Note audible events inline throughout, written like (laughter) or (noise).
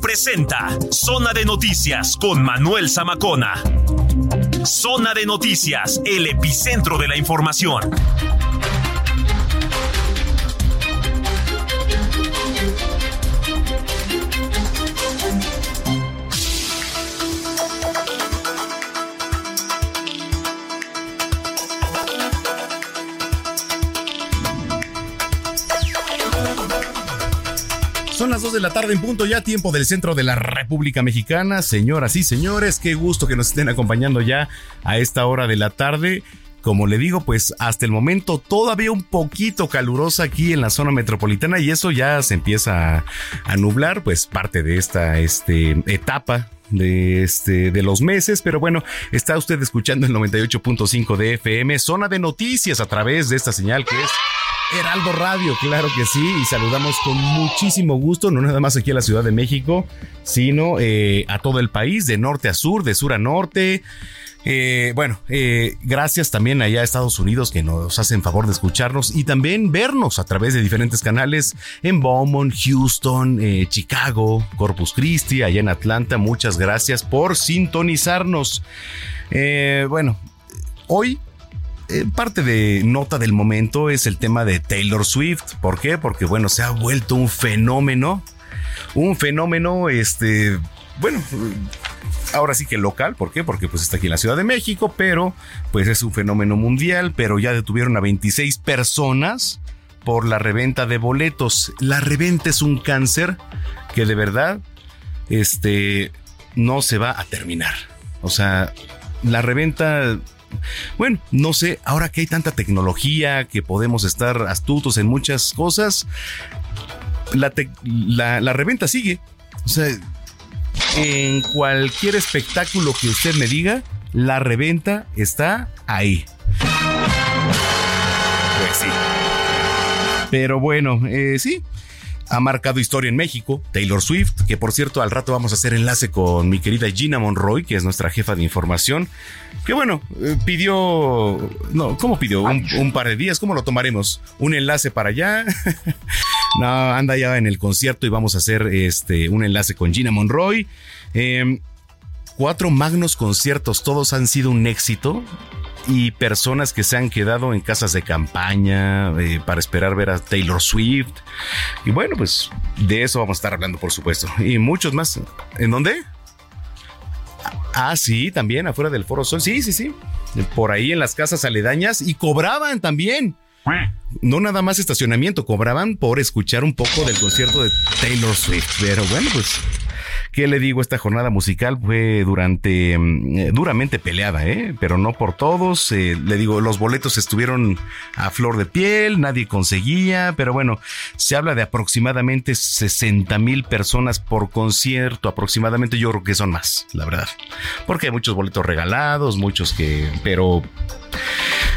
Presenta Zona de Noticias con Manuel Zamacona. Zona de Noticias, el epicentro de la información. 2 de la tarde en punto, ya tiempo del centro de la República Mexicana. Señoras y señores, qué gusto que nos estén acompañando ya a esta hora de la tarde. Como le digo, pues hasta el momento todavía un poquito calurosa aquí en la zona metropolitana y eso ya se empieza a, a nublar, pues parte de esta este, etapa de este de los meses, pero bueno, está usted escuchando el 98.5 de FM, zona de noticias a través de esta señal que es Heraldo Radio, claro que sí, y saludamos con muchísimo gusto, no nada más aquí a la Ciudad de México, sino eh, a todo el país, de norte a sur, de sur a norte. Eh, bueno, eh, gracias también allá a Estados Unidos que nos hacen favor de escucharnos y también vernos a través de diferentes canales en Beaumont, Houston, eh, Chicago, Corpus Christi, allá en Atlanta. Muchas gracias por sintonizarnos. Bueno, hoy parte de nota del momento es el tema de Taylor Swift. ¿Por qué? Porque bueno, se ha vuelto un fenómeno. Un fenómeno, este, bueno, ahora sí que local, ¿por qué? Porque pues está aquí en la Ciudad de México, pero pues es un fenómeno mundial, pero ya detuvieron a 26 personas por la reventa de boletos. La reventa es un cáncer que de verdad, este, no se va a terminar. O sea, la reventa bueno, no sé, ahora que hay tanta tecnología, que podemos estar astutos en muchas cosas, la, la reventa sigue. O sea, en cualquier espectáculo que usted me diga, la reventa está ahí. Pues sí. Pero bueno, eh, sí. Ha marcado historia en México, Taylor Swift, que por cierto al rato vamos a hacer enlace con mi querida Gina Monroy, que es nuestra jefa de información, que bueno, eh, pidió, no, ¿cómo pidió? Un, un par de días, ¿cómo lo tomaremos? Un enlace para allá. (laughs) no, anda ya en el concierto y vamos a hacer este, un enlace con Gina Monroy. Eh, cuatro magnos conciertos, todos han sido un éxito y personas que se han quedado en casas de campaña eh, para esperar ver a Taylor Swift. Y bueno, pues de eso vamos a estar hablando, por supuesto. Y muchos más. ¿En dónde? Ah, sí, también afuera del Foro Sol. Sí, sí, sí. Por ahí en las casas aledañas y cobraban también. No nada más estacionamiento, cobraban por escuchar un poco del concierto de Taylor Swift. Pero bueno, pues ¿Qué le digo? Esta jornada musical fue durante mm, eh, duramente peleada, ¿eh? pero no por todos. Eh, le digo, los boletos estuvieron a flor de piel, nadie conseguía, pero bueno, se habla de aproximadamente 60 mil personas por concierto, aproximadamente yo creo que son más, la verdad, porque hay muchos boletos regalados, muchos que, pero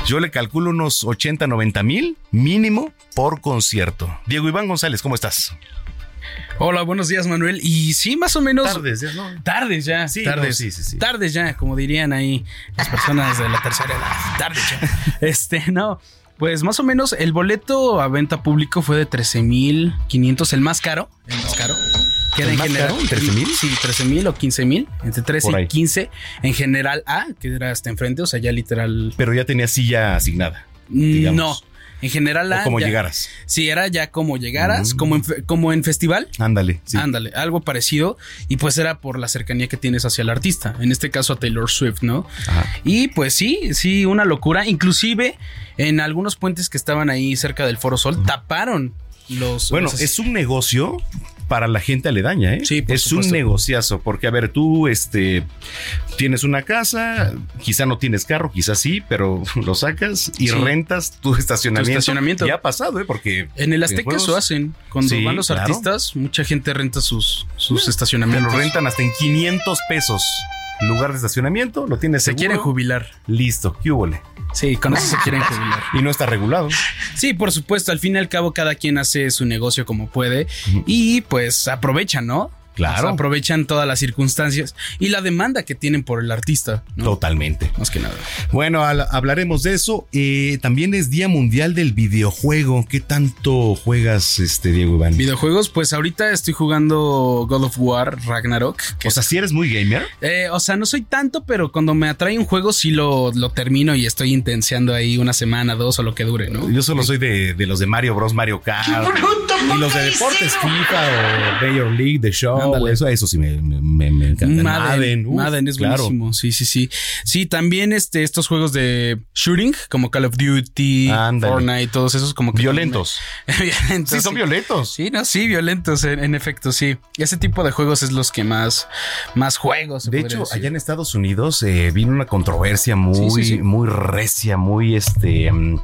yo le calculo unos 80, 90 mil mínimo por concierto. Diego Iván González, ¿cómo estás? Hola, buenos días, Manuel. Y sí, más o menos. Tardes, ya, ¿no? Tardes ya. Sí, tardes. no, sí, sí, sí. Tardes ya, como dirían ahí las personas de la tercera edad. Tardes ya. (laughs) Este, no. Pues más o menos el boleto a venta público fue de 13.500, el más caro. El más caro. Que ¿El era en general. caro? ¿13,000? Sí, 13.000 o 15.000. Entre 13 Por ahí. y 15. En general A, que era hasta enfrente, o sea, ya literal. Pero ya tenía silla asignada. digamos. No. En general. O como ya- llegaras. Sí, era ya como llegaras, Mm. como, en, como en festival. Ándale. sí. Ándale, algo parecido. Y pues era por la cercanía que tienes hacia el artista. En este caso a Taylor Swift, ¿no? Ajá. Y pues sí, sí, una locura. Inclusive en algunos puentes que estaban ahí cerca del Foro Sol taparon los... Bueno, los- es un negocio para la gente aledaña, ¿eh? Sí, es supuesto. un negociazo, porque a ver, tú este tienes una casa, quizá no tienes carro, quizás sí, pero (laughs) lo sacas y Sí. rentas tu estacionamiento. Tu estacionamiento. Ya ha pasado, ¿eh? Porque En el Azteca eso hacen. Cuando Sí, van los claro. artistas, mucha gente renta sus, sus te estacionamientos. lo rentan hasta en 500 pesos. Lugar de estacionamiento, lo tienes Se quieren jubilar. Listo, ¿qué hubole? Sí, con eso se quieren jubilar. (laughs) Y no está regulado. Sí, por supuesto, al fin y al cabo cada quien hace su negocio como puede y pues aprovechan, ¿no? Claro. O sea, aprovechan todas las circunstancias y la demanda que tienen por el artista, ¿no? Totalmente. Más que nada. Bueno, al- hablaremos de eso. Eh, también es Día Mundial del Videojuego. ¿Qué tanto juegas, este Diego Iván? Videojuegos, pues ahorita estoy jugando God of War Ragnarok. Que O sea, si eres muy gamer. Eh, o sea, no soy tanto, pero cuando me atrae un juego sí lo, lo termino y estoy intenseando ahí una semana, dos o lo que dure, ¿no? Yo solo soy de, de los de Mario Bros, Mario Kart. Y los de deportes, FIFA o Major League, The Show. Ándale. Eso, eso sí me, me, me encanta. Madden, uf, Madden es claro. buenísimo. Sí, sí, sí. Sí, también este, estos juegos de shooting, como Call of Duty, Ándale. Fortnite, todos esos como que. Violentos. (laughs) violentos. Sí, son violentos. Sí, no, sí, violentos, en, en efecto, sí. Ese tipo de juegos es los que más, más juegos. De hecho, decir. allá en Estados Unidos eh, vino una controversia muy, Sí, sí, sí. muy recia, muy este mm,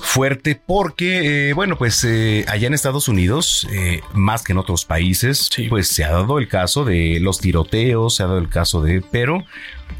fuerte, porque, eh, bueno, pues eh, allá en Estados Unidos, eh, más que en otros países, Sí. Pues se ha dado el caso de los tiroteos, se ha dado el caso de, pero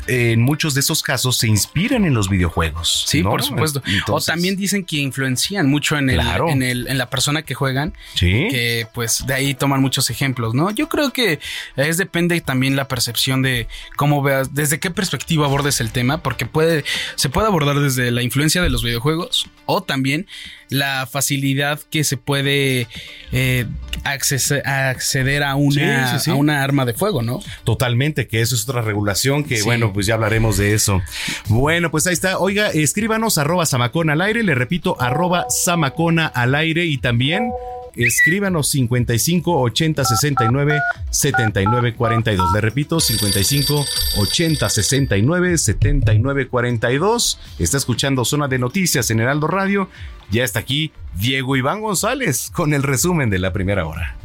eh, en muchos de esos casos se inspiran en los videojuegos. Sí, ¿no? por supuesto. Entonces, o también dicen que influencian mucho en el, Claro. en el, en la persona que juegan. Sí. Que pues de ahí toman muchos ejemplos, ¿no? Yo creo que es depende también la percepción de cómo veas, desde qué perspectiva abordes el tema, porque puede, se puede abordar desde la influencia de los videojuegos o también la facilidad que se puede eh, acceder a una, Sí, sí, sí. a una arma de fuego, ¿no? Totalmente, que eso es otra regulación que, bueno, pues ya hablaremos de eso. Bueno, pues ahí está. Oiga, escríbanos arroba samacona al aire, le repito, arroba samacona al aire y también escríbanos 55 80 69 79 42. Le repito, 55 80 69 79 42. Está escuchando Zona de Noticias en Heraldo Radio. Ya está aquí Diego Iván González con el resumen de la primera hora.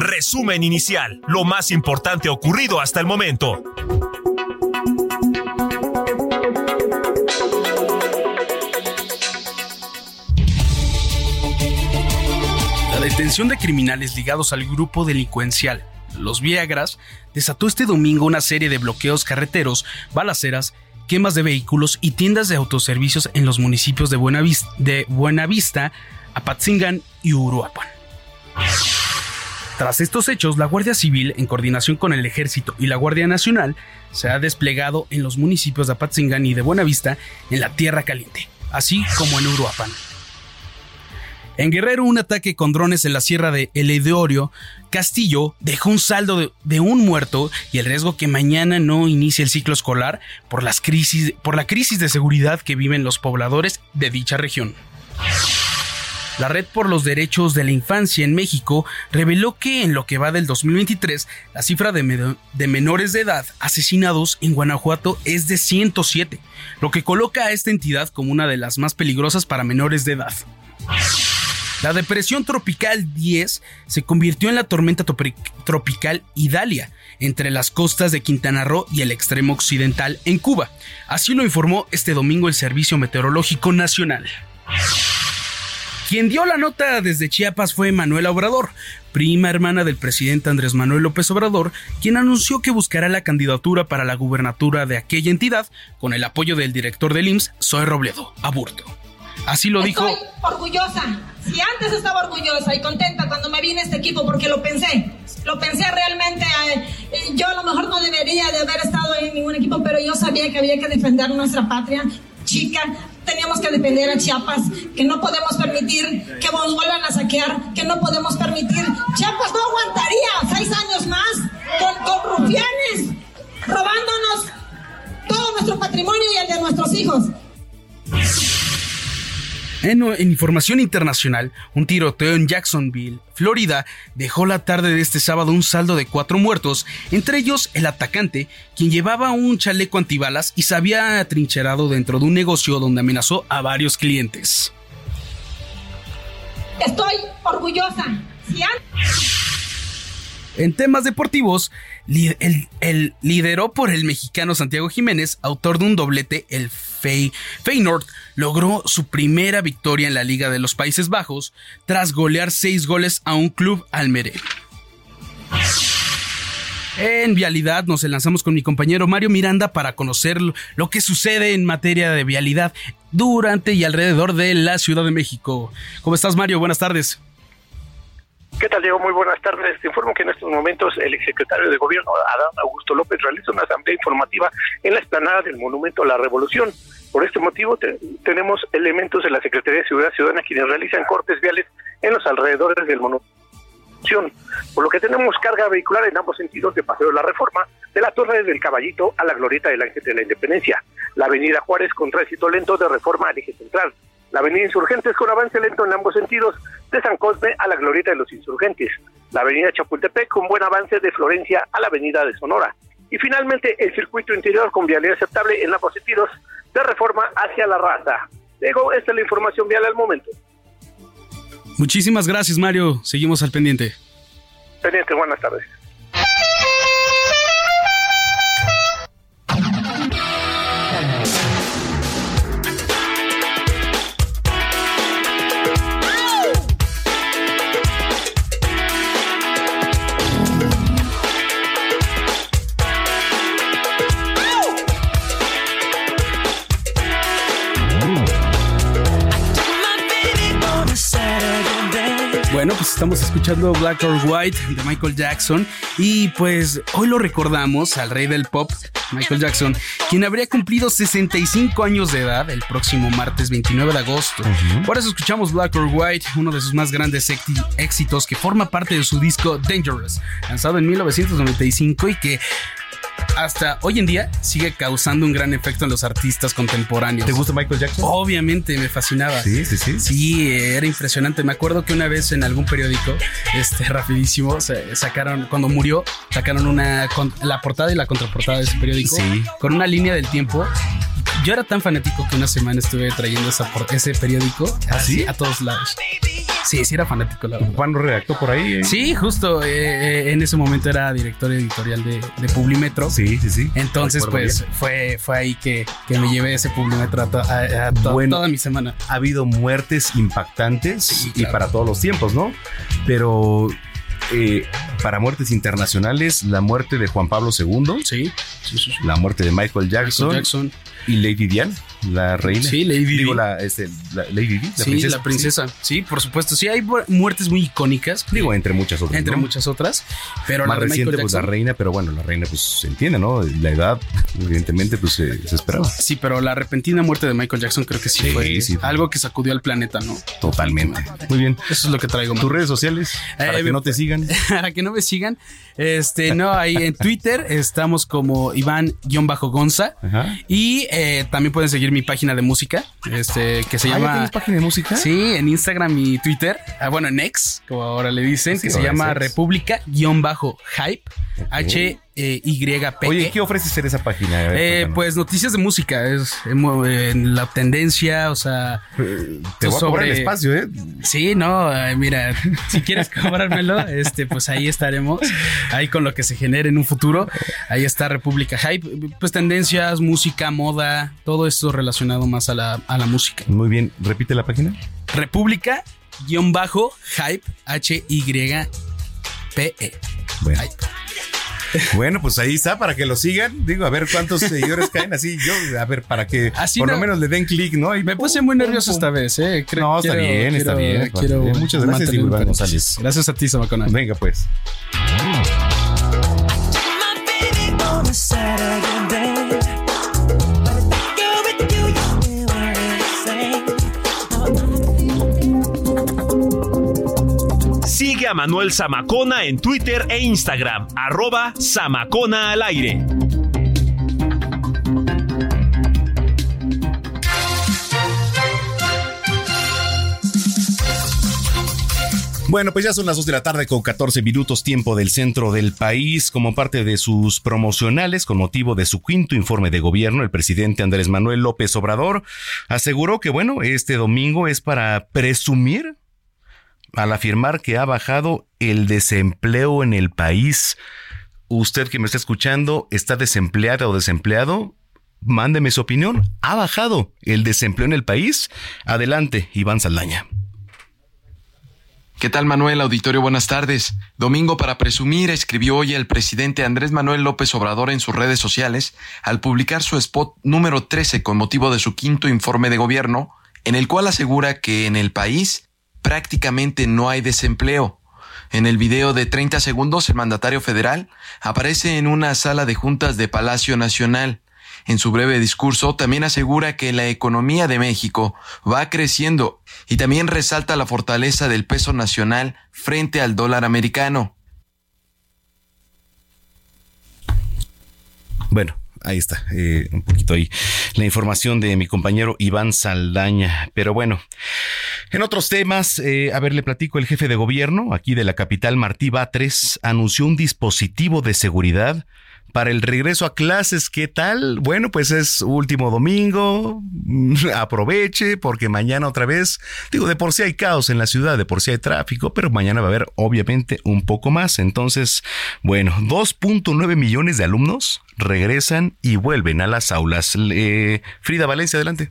Resumen inicial, lo más importante ocurrido hasta el momento. La detención de criminales ligados al grupo delincuencial Los Viagras desató este domingo una serie de bloqueos carreteros, balaceras, quemas de vehículos y tiendas de autoservicios en los municipios de Buenavista, de Buenavista Apatzingán y Uruapan. Tras estos hechos, la Guardia Civil, en coordinación con el Ejército y la Guardia Nacional, se ha desplegado en los municipios de Apatzingán y de Buenavista en la Tierra Caliente, así como en Uruapan. En Guerrero, un ataque con drones en la sierra de El Edeorio Castillo dejó un saldo de, un muerto y el riesgo que mañana no inicie el ciclo escolar por, las crisis, por la crisis de seguridad que viven los pobladores de dicha región. La Red por los Derechos de la Infancia en México reveló que en lo que va del 2023, la cifra de menores de edad asesinados en Guanajuato es de 107, lo que coloca a esta entidad como una de las más peligrosas para menores de edad. La depresión tropical 10 se convirtió en la tormenta tropical Idalia entre las costas de Quintana Roo y el extremo occidental en Cuba. Así lo informó este domingo el Servicio Meteorológico Nacional. Quien dio la nota desde Chiapas fue Manuela Obrador, prima hermana del presidente Andrés Manuel López Obrador, quien anunció que buscará la candidatura para la gubernatura de aquella entidad con el apoyo del director del IMSS, Zoe Robledo, Aburto. Así lo dijo. Estoy orgullosa. Si antes estaba orgullosa y contenta cuando me vine a este equipo porque lo pensé. Lo pensé realmente. eh, eh, yo a lo mejor no debería de haber estado en ningún equipo, pero yo sabía que había que defender nuestra patria chica. Teníamos que defender a Chiapas, que no podemos permitir que nos vuelvan a saquear, que no podemos permitir. Chiapas no aguantaría seis años más con, con rufianes robándonos todo nuestro patrimonio y el de nuestros hijos. En, en información internacional, un tiroteo en Jacksonville, Florida, dejó la tarde de este sábado un saldo de cuatro muertos, entre ellos el atacante, quien llevaba un chaleco antibalas y se había atrincherado dentro de un negocio donde amenazó a varios clientes. Estoy orgullosa. En temas deportivos, el, lideró por el mexicano Santiago Jiménez, autor de un doblete, el Feyenoord logró su primera victoria en la Liga de los Países Bajos tras golear seis goles a un club almeré. En vialidad nos enlazamos con mi compañero Mario Miranda para conocer lo que sucede en materia de vialidad durante y alrededor de la Ciudad de México. ¿Cómo estás Mario? Buenas tardes. ¿Qué tal, Diego? Muy buenas tardes. Te informo que en estos momentos el exsecretario de Gobierno, Adán Augusto López, realiza una asamblea informativa en la explanada del Monumento a la Revolución. Por este motivo, tenemos elementos de la Secretaría de Seguridad Ciudadana quienes realizan cortes viales en los alrededores del monumento. Por lo que tenemos carga vehicular en ambos sentidos de Paseo de la Reforma, de la Torre del Caballito a la Glorieta del Ángel de la Independencia, la Avenida Juárez con tránsito lento de Reforma al eje central, la Avenida Insurgentes con avance lento en ambos sentidos de San Cosme a la Glorieta de los Insurgentes, la Avenida Chapultepec con buen avance de Florencia a la Avenida de Sonora y finalmente el circuito interior con vialidad aceptable en ambos sentidos de Reforma hacia la Raza. Diego, esta es la información vial al momento. Muchísimas gracias, Mario. Seguimos al pendiente. Pendiente, buenas tardes. Pues estamos escuchando Black or White de Michael Jackson y pues hoy lo recordamos al rey del pop, Michael Jackson, quien habría cumplido 65 años de edad el próximo martes 29 de agosto. Por eso escuchamos Black or White, uno de sus más grandes éxitos que forma parte de su disco Dangerous, lanzado en 1995 y que hasta hoy en día sigue causando un gran efecto en los artistas contemporáneos. ¿Te gusta Michael Jackson? Obviamente, me fascinaba. Sí, sí, sí. Sí, era impresionante. Me acuerdo que una vez en algún periódico, este, (laughs) rapidísimo, sacaron, cuando murió, sacaron una, la portada y la contraportada de ese periódico con una línea del tiempo yo era tan fanático que una semana estuve trayendo esa, ese periódico ¿Ah, a todos lados. Sí, sí era fanático, la verdad. Juan redactó por ahí. Eh? Sí, justo. Eh, eh, en ese momento era director editorial de, de Publimetro. Sí, sí, sí. Entonces, pues fue, fue ahí que, que, me llevé ese Publimetro a, toda mi semana. Ha habido muertes impactantes y para todos los tiempos, ¿no? Pero para muertes internacionales, la muerte de Juan Pablo II. Sí. La muerte de Michael Jackson. Michael Jackson. Y Lady Diana, la reina. Sí, Lady Digo, la, este, Lady Di, la sí, princesa. la princesa. Sí. por supuesto. Sí, hay muertes muy icónicas. Digo, entre muchas otras. Entre muchas otras. Pero Más reciente, pues la reina, pero bueno, la reina, pues se entiende, ¿no? La edad, evidentemente, pues se, esperaba. Sí, pero la repentina muerte de Michael Jackson creo que sí, fue algo que sacudió al planeta, ¿no? Totalmente. Muy bien. Eso es lo que traigo. ¿Tus redes sociales? Para eh, que no te sigan. (laughs) Para que no me sigan. Este, no, ahí en Twitter estamos como Iván-Gonza. Y eh, también pueden seguir mi página de música, este, que se llama. ¿Tienes página de música? Sí, en Instagram y Twitter. Ah, bueno, en X, como ahora le dicen, que se llama República-Hype. H eh, YP. Oye, ¿qué ofreces en esa página? Eh, pues noticias de música, es en la tendencia, o sea. Te voy sobre... a el espacio, ¿eh? Sí, no, mira, (laughs) si quieres cobrármelo, este, pues ahí estaremos, ahí con lo que se genere en un futuro. Ahí está República Hype, pues tendencias, música, moda, todo esto relacionado más a la, a la música. Muy bien, repite la página. República guion bajo hype H Y P E. Bueno. Bueno, pues ahí está, para que lo sigan. Digo, a ver cuántos seguidores caen así. Yo, a ver, para que por lo menos le den clic, ¿no? Y me puse muy nervioso esta vez, ¿eh? no, está bien, está bien. Muchas gracias, Iván González. Gracias a ti, Samacona. Venga, pues. Manuel Zamacona en Twitter e Instagram, arroba Zamacona al aire. Bueno, pues ya son las 2 de la tarde con 14 minutos tiempo del centro del país. Como parte de sus promocionales, con motivo de su quinto informe de gobierno, el presidente Andrés Manuel López Obrador aseguró que, bueno, este domingo es para presumir al afirmar que ha bajado el desempleo en el país. Usted que me está escuchando, ¿está desempleado o desempleado? Mándeme su opinión. ¿Ha bajado el desempleo en el país? Adelante, Iván Saldaña. ¿Qué tal Manuel Auditorio? Buenas tardes. Domingo para presumir escribió hoy el presidente Andrés Manuel López Obrador en sus redes sociales al publicar su spot número 13 con motivo de su quinto informe de gobierno, en el cual asegura que en el país prácticamente no hay desempleo. En el video de 30 segundos el mandatario federal aparece en una sala de juntas de Palacio Nacional. En su breve discurso también asegura que la economía de México va creciendo y también resalta la fortaleza del peso nacional frente al dólar americano. Bueno, ahí está, eh, un poquito ahí la información de mi compañero Iván Saldaña. Pero bueno, en otros temas, eh, a ver, le platico, el jefe de gobierno aquí de la capital, Martí Batres, anunció un dispositivo de seguridad para el regreso a clases. ¿Qué tal? Bueno, pues es último domingo. (laughs) Aproveche porque mañana otra vez, digo, de por sí hay caos en la ciudad, de por sí hay tráfico, pero mañana va a haber obviamente un poco más. Entonces, bueno, 2.9 millones de alumnos regresan y vuelven a las aulas. Frida Valencia, adelante.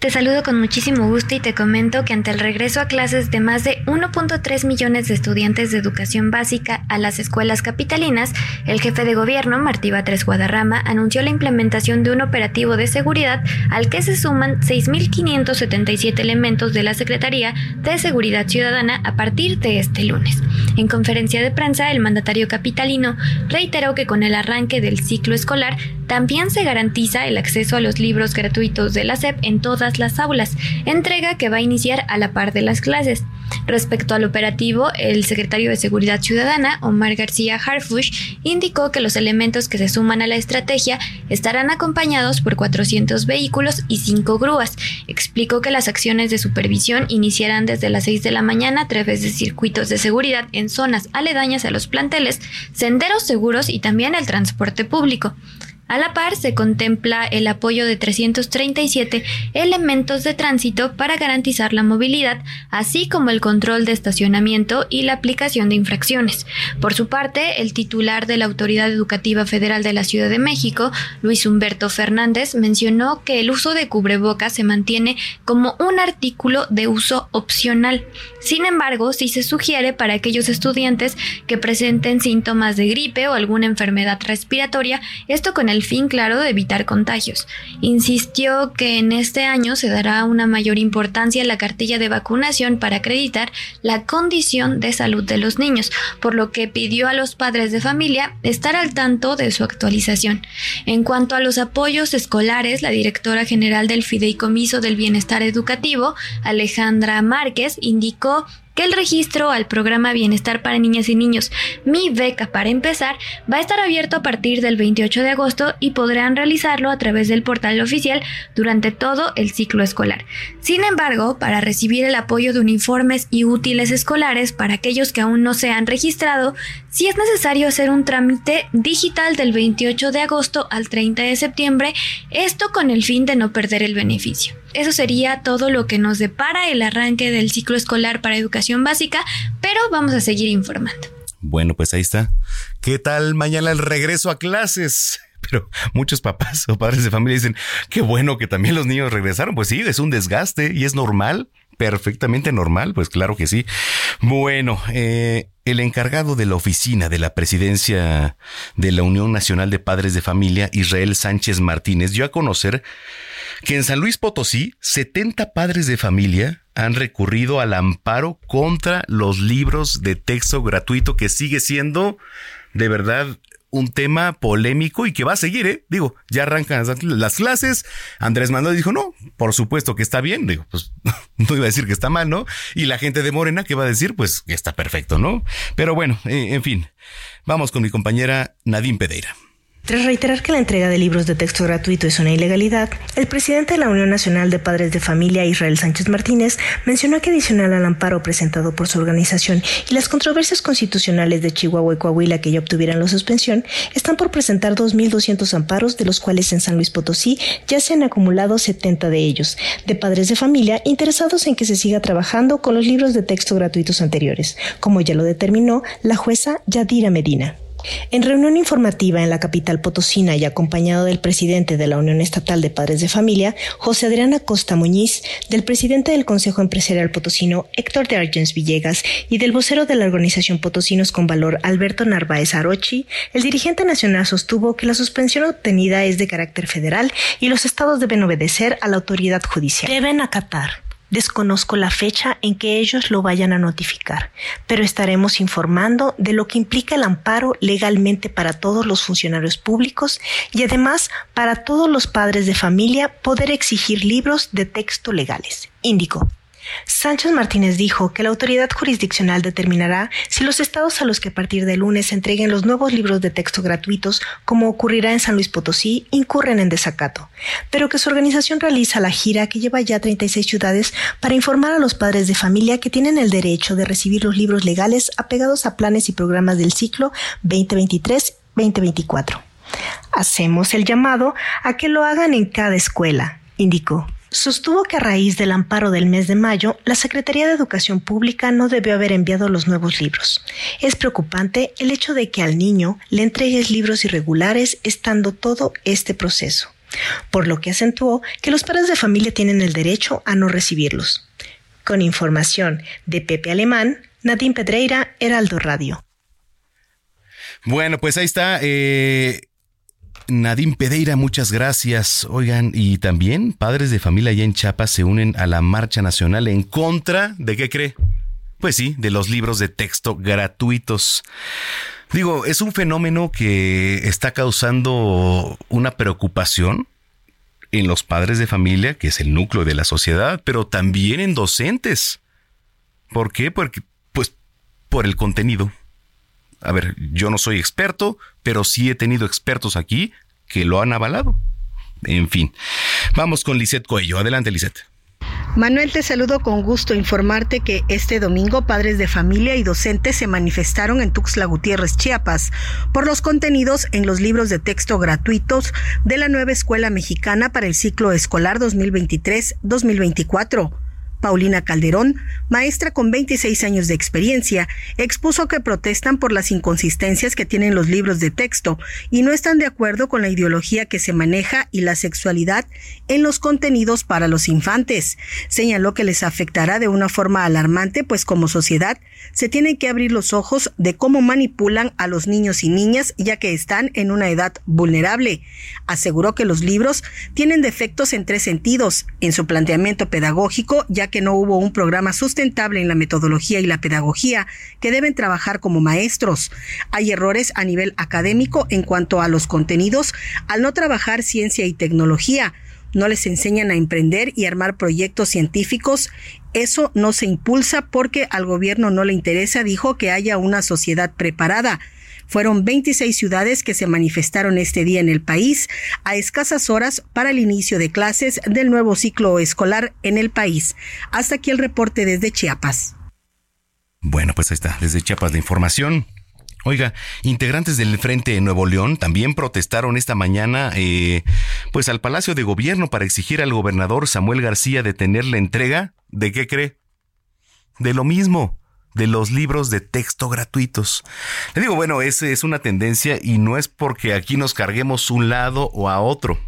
Te saludo con muchísimo gusto y te comento que ante el regreso a clases de más de 1.3 millones de estudiantes de educación básica a las escuelas capitalinas, el jefe de gobierno, Martí Batres Guadarrama, anunció la implementación de un operativo de seguridad al que se suman 6.577 elementos de la Secretaría de Seguridad Ciudadana a partir de este lunes. En conferencia de prensa, el mandatario capitalino reiteró que con el arranque del ciclo escolar también se garantiza el acceso a los libros gratuitos de la SEP en todas las aulas, entrega que va a iniciar a la par de las clases. Respecto al operativo, el secretario de Seguridad Ciudadana, Omar García Harfush, indicó que los elementos que se suman a la estrategia estarán acompañados por 400 vehículos y 5 grúas. Explicó que las acciones de supervisión iniciarán desde las 6 de la mañana a través de circuitos de seguridad en zonas aledañas a los planteles, senderos seguros y también el transporte público. A la par, se contempla el apoyo de 337 elementos de tránsito para garantizar la movilidad, así como el control de estacionamiento y la aplicación de infracciones. Por su parte, el titular de la Autoridad Educativa Federal de la Ciudad de México, Luis Humberto Fernández, mencionó que el uso de cubrebocas se mantiene como un artículo de uso opcional. Sin embargo, sí se sugiere para aquellos estudiantes que presenten síntomas de gripe o alguna enfermedad respiratoria, esto con el fin, claro, de evitar contagios. Insistió que en este año se dará una mayor importancia a la cartilla de vacunación para acreditar la condición de salud de los niños, por lo que pidió a los padres de familia estar al tanto de su actualización. En cuanto a los apoyos escolares, la directora general del Fideicomiso del Bienestar Educativo, Alejandra Márquez, indicó el registro al programa Bienestar para Niñas y Niños, Mi Beca para empezar, va a estar abierto a partir del 28 de agosto y podrán realizarlo a través del portal oficial durante todo el ciclo escolar. Sin embargo, para recibir el apoyo de uniformes y útiles escolares para aquellos que aún no se han registrado, sí es necesario hacer un trámite digital del 28 de agosto al 30 de septiembre, esto con el fin de no perder el beneficio. Eso sería todo lo que nos depara el arranque del ciclo escolar para educación básica, pero vamos a seguir informando. Bueno, pues ahí está. ¿Qué tal mañana el regreso a clases? (laughs) Pero muchos papás o padres de familia dicen, qué bueno que también los niños regresaron. Pues sí, es un desgaste y es normal, perfectamente normal, pues claro que sí. Bueno, eh, el encargado de la oficina de la presidencia de la Unión Nacional de Padres de Familia, Israel Sánchez Martínez, dio a conocer que en San Luis Potosí 70 padres de familia han recurrido al amparo contra los libros de texto gratuito que sigue siendo de verdad un tema polémico y que va a seguir, ¿eh? Digo, ya arrancan las clases. Andrés Manuel dijo, no, por supuesto que está bien. Digo, pues (laughs) no iba a decir que está mal, ¿no? Y la gente de Morena, ¿qué va a decir? Pues está perfecto, ¿no? Pero bueno, eh, en fin, vamos con mi compañera Nadine Pereira. Tras reiterar que la entrega de libros de texto gratuito es una ilegalidad, el presidente de la Unión Nacional de Padres de Familia, Israel Sánchez Martínez, mencionó que adicional al amparo presentado por su organización y las controversias constitucionales de Chihuahua y Coahuila que ya obtuvieran la suspensión, están por presentar 2.200 amparos, de los cuales en San Luis Potosí ya se han acumulado 70 de ellos, de padres de familia interesados en que se siga trabajando con los libros de texto gratuitos anteriores, como ya lo determinó la jueza Yadira Medina. En reunión informativa en la capital potosina y acompañado del presidente de la Unión Estatal de Padres de Familia, José Adrián Acosta Muñiz, del presidente del Consejo Empresarial Potosino, Héctor de Argens Villegas, y del vocero de la organización Potosinos con Valor, Alberto Narváez Arochi, el dirigente nacional sostuvo que la suspensión obtenida es de carácter federal y los estados deben obedecer a la autoridad judicial. Deben acatar Desconozco la fecha en que ellos lo vayan a notificar, pero estaremos informando de lo que implica el amparo legalmente para todos los funcionarios públicos y además para todos los padres de familia poder exigir libros de texto legales. Indicó. Sánchez Martínez dijo que la autoridad jurisdiccional determinará si los estados a los que a partir de lunes entreguen los nuevos libros de texto gratuitos, como ocurrirá en San Luis Potosí, incurren en desacato, pero que su organización realiza la gira que lleva ya 36 ciudades para informar a los padres de familia que tienen el derecho de recibir los libros legales apegados a planes y programas del ciclo 2023-2024. Hacemos el llamado a que lo hagan en cada escuela, indicó sostuvo que a raíz del amparo del mes de mayo, la Secretaría de Educación Pública no debió haber enviado los nuevos libros. Es preocupante el hecho de que al niño le entregues libros irregulares estando todo este proceso, por lo que acentuó que los padres de familia tienen el derecho a no recibirlos. Con información de Pepe Alemán, Nadine Pedreira, Heraldo Radio. Bueno, pues ahí está. Eh, Nadine Pedeira, muchas gracias. Oigan, y también padres de familia allá en Chiapas se unen a la marcha nacional en contra de qué cree. Pues sí, de los libros de texto gratuitos. Digo, es un fenómeno que está causando una preocupación en los padres de familia, que es el núcleo de la sociedad, pero también en docentes. ¿Por qué? Porque, pues, por el contenido a ver, yo no soy experto, pero sí he tenido expertos aquí que lo han avalado. En fin, vamos con Lisette Coello. Adelante, Lisette. Manuel, te saludo con gusto informarte que este domingo padres de familia y docentes se manifestaron en Tuxtla Gutiérrez, Chiapas, por los contenidos en los libros de texto gratuitos de la nueva Escuela Mexicana para el ciclo escolar 2023-2024. Paulina Calderón, maestra con 26 años de experiencia, expuso que protestan por las inconsistencias que tienen los libros de texto y no están de acuerdo con la ideología que se maneja y la sexualidad en los contenidos para los infantes. Señaló que les afectará de una forma alarmante, pues como sociedad se tienen que abrir los ojos de cómo manipulan a los niños y niñas ya que están en una edad vulnerable. Aseguró que los libros tienen defectos en tres sentidos, en su planteamiento pedagógico, ya que no hubo un programa sustentable en la metodología y la pedagogía que deben trabajar como maestros. Hay errores a nivel académico en cuanto a los contenidos al no trabajar ciencia y tecnología. No les enseñan a emprender y armar proyectos científicos. Eso no se impulsa porque al gobierno no le interesa, dijo, que haya una sociedad preparada. Fueron 26 ciudades que se manifestaron este día en el país a escasas horas para el inicio de clases del nuevo ciclo escolar en el país. Hasta aquí el reporte desde Chiapas. Bueno, pues ahí está, desde Chiapas de información. Oiga, integrantes del Frente Nuevo León también protestaron esta mañana eh, pues al Palacio de Gobierno para exigir al gobernador Samuel García detener la entrega de qué cree? De lo mismo, de los libros de texto gratuitos. Le digo, bueno, esa es una tendencia y no es porque aquí nos carguemos un lado o a otro.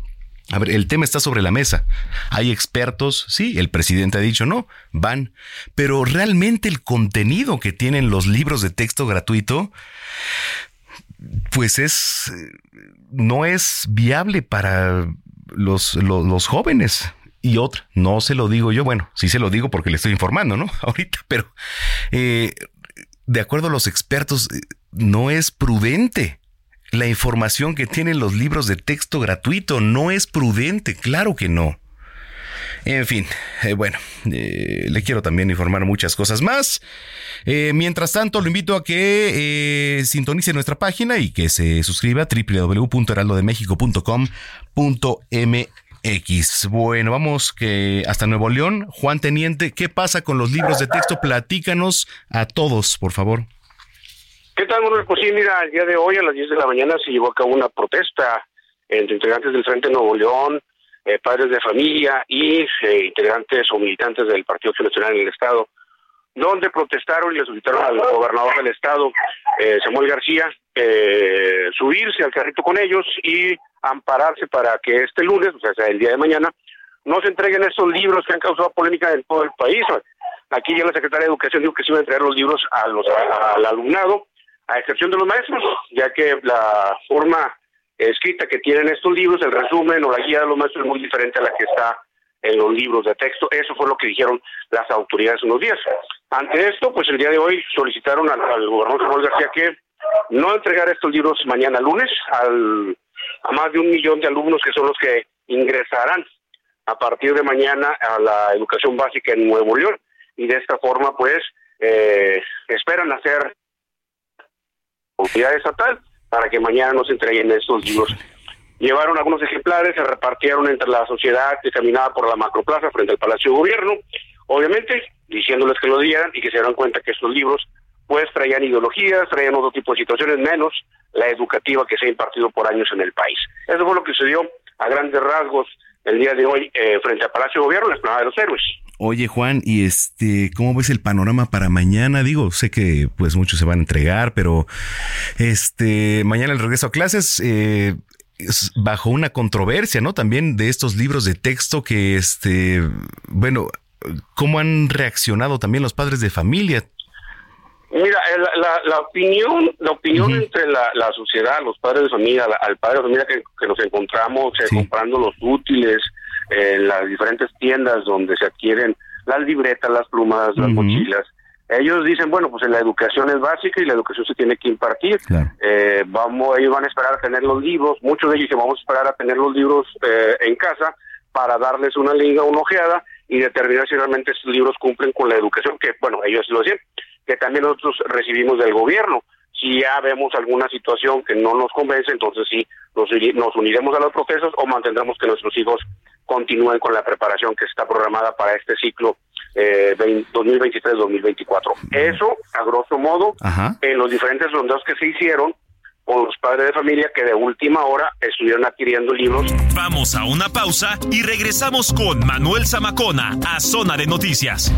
A ver, el tema está sobre la mesa. Hay expertos, sí, el presidente ha dicho no, van, pero realmente el contenido que tienen los libros de texto gratuito, pues es, no es viable para los, los, jóvenes. Y otra, no se lo digo yo, bueno, sí se lo digo porque le estoy informando, ¿no? (laughs) Ahorita, pero eh, de acuerdo a los expertos, no es prudente la información que tienen los libros de texto gratuito. No es prudente, claro que no. En fin, eh, bueno, eh, le quiero también informar muchas cosas más. Eh, mientras tanto, lo invito a que sintonice nuestra página y que se suscriba a www.heraldodemexico.com.mx. Bueno, vamos que hasta Nuevo León. Juan Teniente, ¿qué pasa con los libros de texto? Platícanos a todos, por favor. ¿Qué tal, Manuel? Pues sí, mira, el día de hoy a las 10 de la mañana se llevó a cabo una protesta entre integrantes del Frente Nuevo León, eh, padres de familia y eh, integrantes o militantes del Partido Nacional en el Estado, donde protestaron y le solicitaron al gobernador del Estado, eh, Samuel García, subirse al carrito con ellos y ampararse para que este lunes, o sea, el día de mañana, no se entreguen estos libros que han causado polémica en todo el país. Aquí ya la secretaria de Educación dijo que se iba a entregar los libros a los, al alumnado, a excepción de los maestros, ya que la forma escrita que tienen estos libros, el resumen o la guía de los maestros es muy diferente a la que está en los libros de texto. Eso fue lo que dijeron las autoridades unos días. Ante esto, pues el día de hoy solicitaron al, gobernador Samuel García que no entregar estos libros mañana lunes al, a más de un millón de alumnos que son los que ingresarán a partir de mañana a la educación básica en Nuevo León. Y de esta forma, pues, eh, esperan hacer autoridad estatal para que mañana no se entreguen estos libros. Llevaron algunos ejemplares, se repartieron entre la sociedad que caminaba por la macroplaza frente al Palacio de Gobierno, obviamente diciéndoles que lo dieran y que se dieran cuenta que estos libros pues traían ideologías, traían otro tipo de situaciones, menos la educativa que se ha impartido por años en el país. Eso fue lo que sucedió a grandes rasgos el día de hoy eh, frente al Palacio de Gobierno, la Esplanada de los Héroes. Oye Juan, y este, ¿cómo ves el panorama para mañana? Digo, sé que pues muchos se van a entregar, pero este, mañana el regreso a clases, eh, bajo una controversia, ¿no? También de estos libros de texto que, este, bueno, ¿cómo han reaccionado también los padres de familia? Mira, la, opinión, la opinión entre la, sociedad, los padres de familia, al padre de familia que, nos encontramos eh, comprando los útiles en las diferentes tiendas donde se adquieren las libretas, las plumas, las mochilas, ellos dicen, bueno, pues la educación es básica y la educación se tiene que impartir. Eh, vamos, ellos van a esperar a tener los libros, muchos de ellos dicen, vamos a esperar a tener los libros eh, en casa para darles una liga, una ojeada y determinar si realmente estos libros cumplen con la educación que, bueno, ellos lo decían que también nosotros recibimos del gobierno. Si ya vemos alguna situación que no nos convence, entonces sí, nos, nos uniremos a los procesos o mantendremos que nuestros hijos continúen con la preparación que está programada para este ciclo eh, 2023-2024. Eso, a grosso modo, en los diferentes rondeos que se hicieron con los padres de familia que de última hora estuvieron adquiriendo libros. Vamos a una pausa y regresamos con Manuel Zamacona a Zona de Noticias.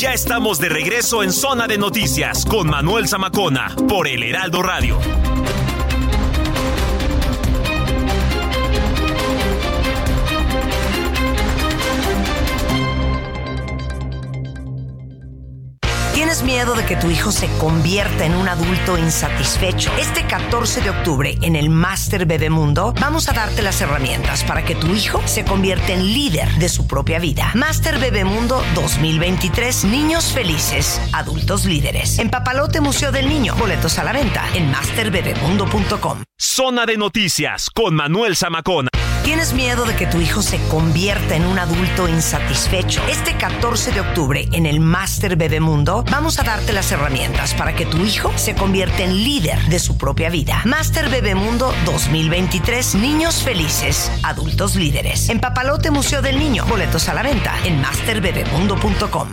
Ya estamos de regreso en Zona de Noticias con Manuel Zamacona por El Heraldo Radio. ¿Tienes miedo de que tu hijo se convierta en un adulto insatisfecho? Este 14 de octubre en el Master Bebemundo vamos a darte las herramientas para que tu hijo se convierta en líder de su propia vida. Master Bebemundo 2023, niños felices, adultos líderes. En Papalote Museo del Niño, boletos a la venta en masterbebemundo.com. Zona de noticias con Manuel Zamacona. ¿Tienes miedo de que tu hijo se convierta en un adulto insatisfecho? Este 14 de octubre en el Master Bebemundo vamos a darte las herramientas para que tu hijo se convierta en líder de su propia vida. Master Bebemundo 2023, niños felices, adultos líderes. En Papalote Museo del Niño, boletos a la venta en masterbebemundo.com.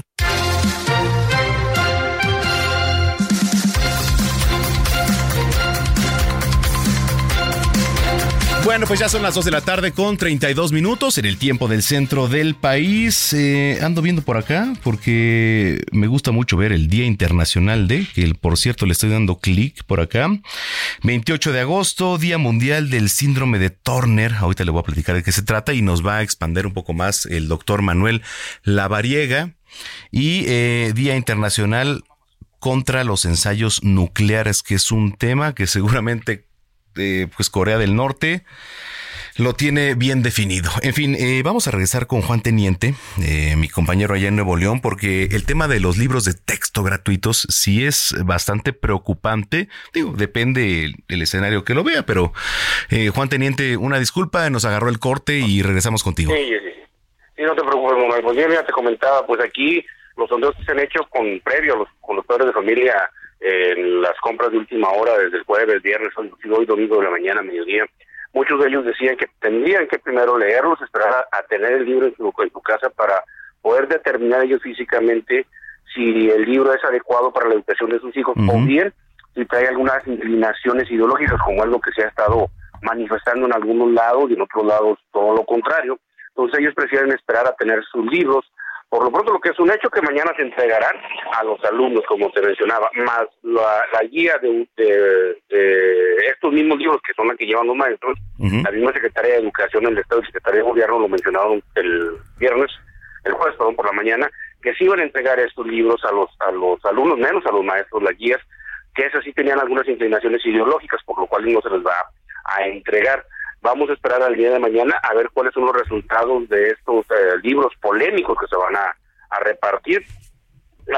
Bueno, pues ya son las 2 de la tarde con 32 minutos en el tiempo del centro del país. Eh, ando viendo por acá porque me gusta mucho ver el Día Internacional de, que por cierto le estoy dando clic por acá. 28 de agosto, Día Mundial del Síndrome de Turner. Ahorita le voy a platicar de qué se trata y nos va a expander un poco más el doctor Manuel Lavariega. Y eh, Día Internacional contra los ensayos nucleares, que es un tema que seguramente pues Corea del Norte lo tiene bien definido. En fin, eh, vamos a regresar con Juan Teniente, eh, mi compañero allá en Nuevo León, porque el tema de los libros de texto gratuitos sí es bastante preocupante. Digo, depende el, escenario que lo vea, pero eh, Juan Teniente, una disculpa, nos agarró el corte y regresamos contigo. Sí, sí, sí. no te preocupes, Manuel. Pues ya te comentaba, pues aquí los sondeos que se han hecho con previo a los, con los padres de familia en las compras de última hora, desde el jueves, viernes, hoy, domingo de la mañana, mediodía, muchos de ellos decían que tendrían que primero leerlos, esperar a, tener el libro en su, en su casa para poder determinar ellos físicamente si el libro es adecuado para la educación de sus hijos o bien si trae algunas inclinaciones ideológicas como es lo que se ha estado manifestando en algunos lados y en otros lados todo lo contrario. Entonces ellos prefieren esperar a tener sus libros. Por lo pronto lo que es un hecho que mañana se entregarán a los alumnos, como te mencionaba, más la, guía de, estos mismos libros que son las que llevan los maestros, la misma Secretaría de Educación del Estado y Secretaría de Gobierno lo mencionaron el viernes, el jueves, perdón, por la mañana, que sí iban a entregar estos libros a los, a los alumnos, menos a los maestros, las guías, que esas sí tenían algunas inclinaciones ideológicas, por lo cual no se les va a entregar. Vamos a esperar al día de mañana a ver cuáles son los resultados de estos eh, libros polémicos que se van a, repartir.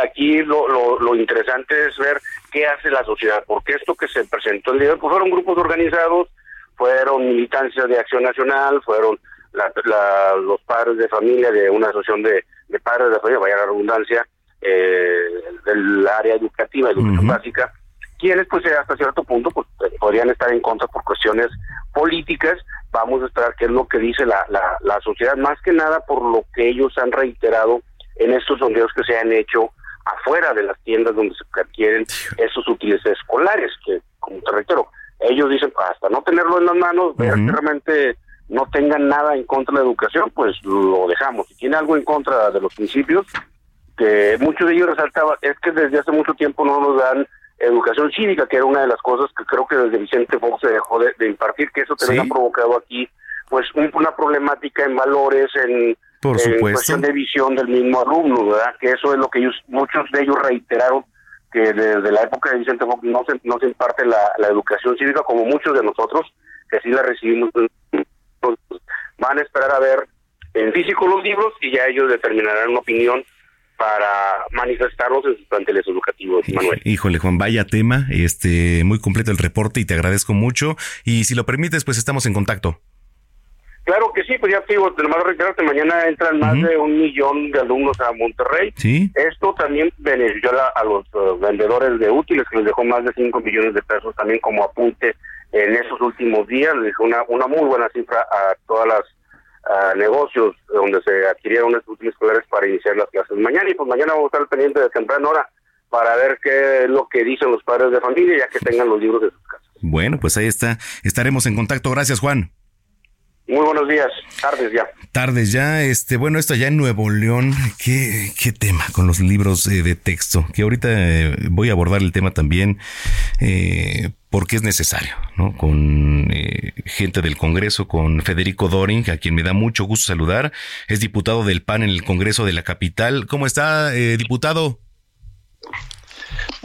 Aquí lo, lo, interesante es ver qué hace la sociedad, porque esto que se presentó el día pues fueron grupos organizados, fueron militancias de Acción Nacional, fueron los padres de familia de una asociación de, padres de familia, vaya la redundancia, eh, del área educativa, educación básica, quienes pues hasta cierto punto pues podrían estar en contra por cuestiones políticas. Vamos a esperar qué es lo que dice la, la, sociedad, más que nada por lo que ellos han reiterado en estos sondeos que se han hecho afuera de las tiendas donde se adquieren esos útiles escolares, que como te reitero, ellos dicen hasta no tenerlo en las manos, ver que realmente no tengan nada en contra de la educación, pues lo dejamos. Si tiene algo en contra de los principios, que muchos de ellos resaltaban, es que desde hace mucho tiempo no nos dan educación cívica, que era una de las cosas que creo que desde Vicente Fox se dejó de, impartir, que eso también ha provocado aquí pues una problemática en valores, en, cuestión de visión del mismo alumno, ¿verdad? Que eso es lo que ellos, muchos de ellos reiteraron que desde la época de Vicente Fox no se, no se imparte la, la educación cívica como muchos de nosotros, que sí la recibimos. Van a esperar a ver en físico los libros y ya ellos determinarán una opinión para manifestarlos en sus planteles educativos, Manuel. Híjole, Juan, vaya tema, este, muy completo el reporte y te agradezco mucho. Y si lo permites, pues estamos en contacto. Claro que sí, pues ya te digo, más reiterarte, mañana entran más de un millón de alumnos a Monterrey. Sí. Esto también benefició a, los uh, vendedores de útiles, que les dejó más de 5 millones de pesos también como apunte en esos últimos días. Les dejó una, una muy buena cifra a todas las negocios donde se adquirieron estos útiles escolares para iniciar las clases mañana y pues mañana vamos a estar pendiente de temprana hora para ver qué es lo que dicen los padres de familia ya que tengan los libros de sus casas. Bueno, pues ahí está. Estaremos en contacto. Gracias, Juan. Muy buenos días, tardes ya. Tardes ya, este, bueno, esto allá en Nuevo León, qué, qué tema con los libros eh, de texto, que ahorita eh, voy a abordar el tema también, eh, porque es necesario, ¿no? Con gente del Congreso, con Federico Doring, a quien me da mucho gusto saludar, es diputado del PAN en el Congreso de la capital. ¿Cómo está, diputado?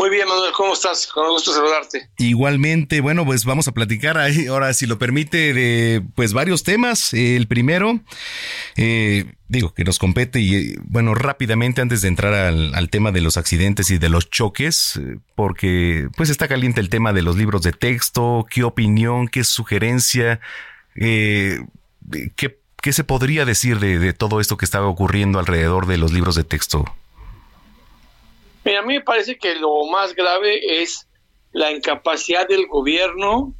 Muy bien, Manuel, ¿cómo estás? Con gusto saludarte. Igualmente, bueno, pues vamos a platicar ahí, ahora, si lo permite, de pues varios temas. El primero, eh, digo, que nos compete y bueno, rápidamente antes de entrar al, tema de los accidentes y de los choques, porque pues está caliente el tema de los libros de texto, qué opinión, qué sugerencia, eh, qué, se podría decir de, de todo esto que estaba ocurriendo alrededor de los libros de texto. Mira, a mí me parece que lo más grave es la incapacidad del gobierno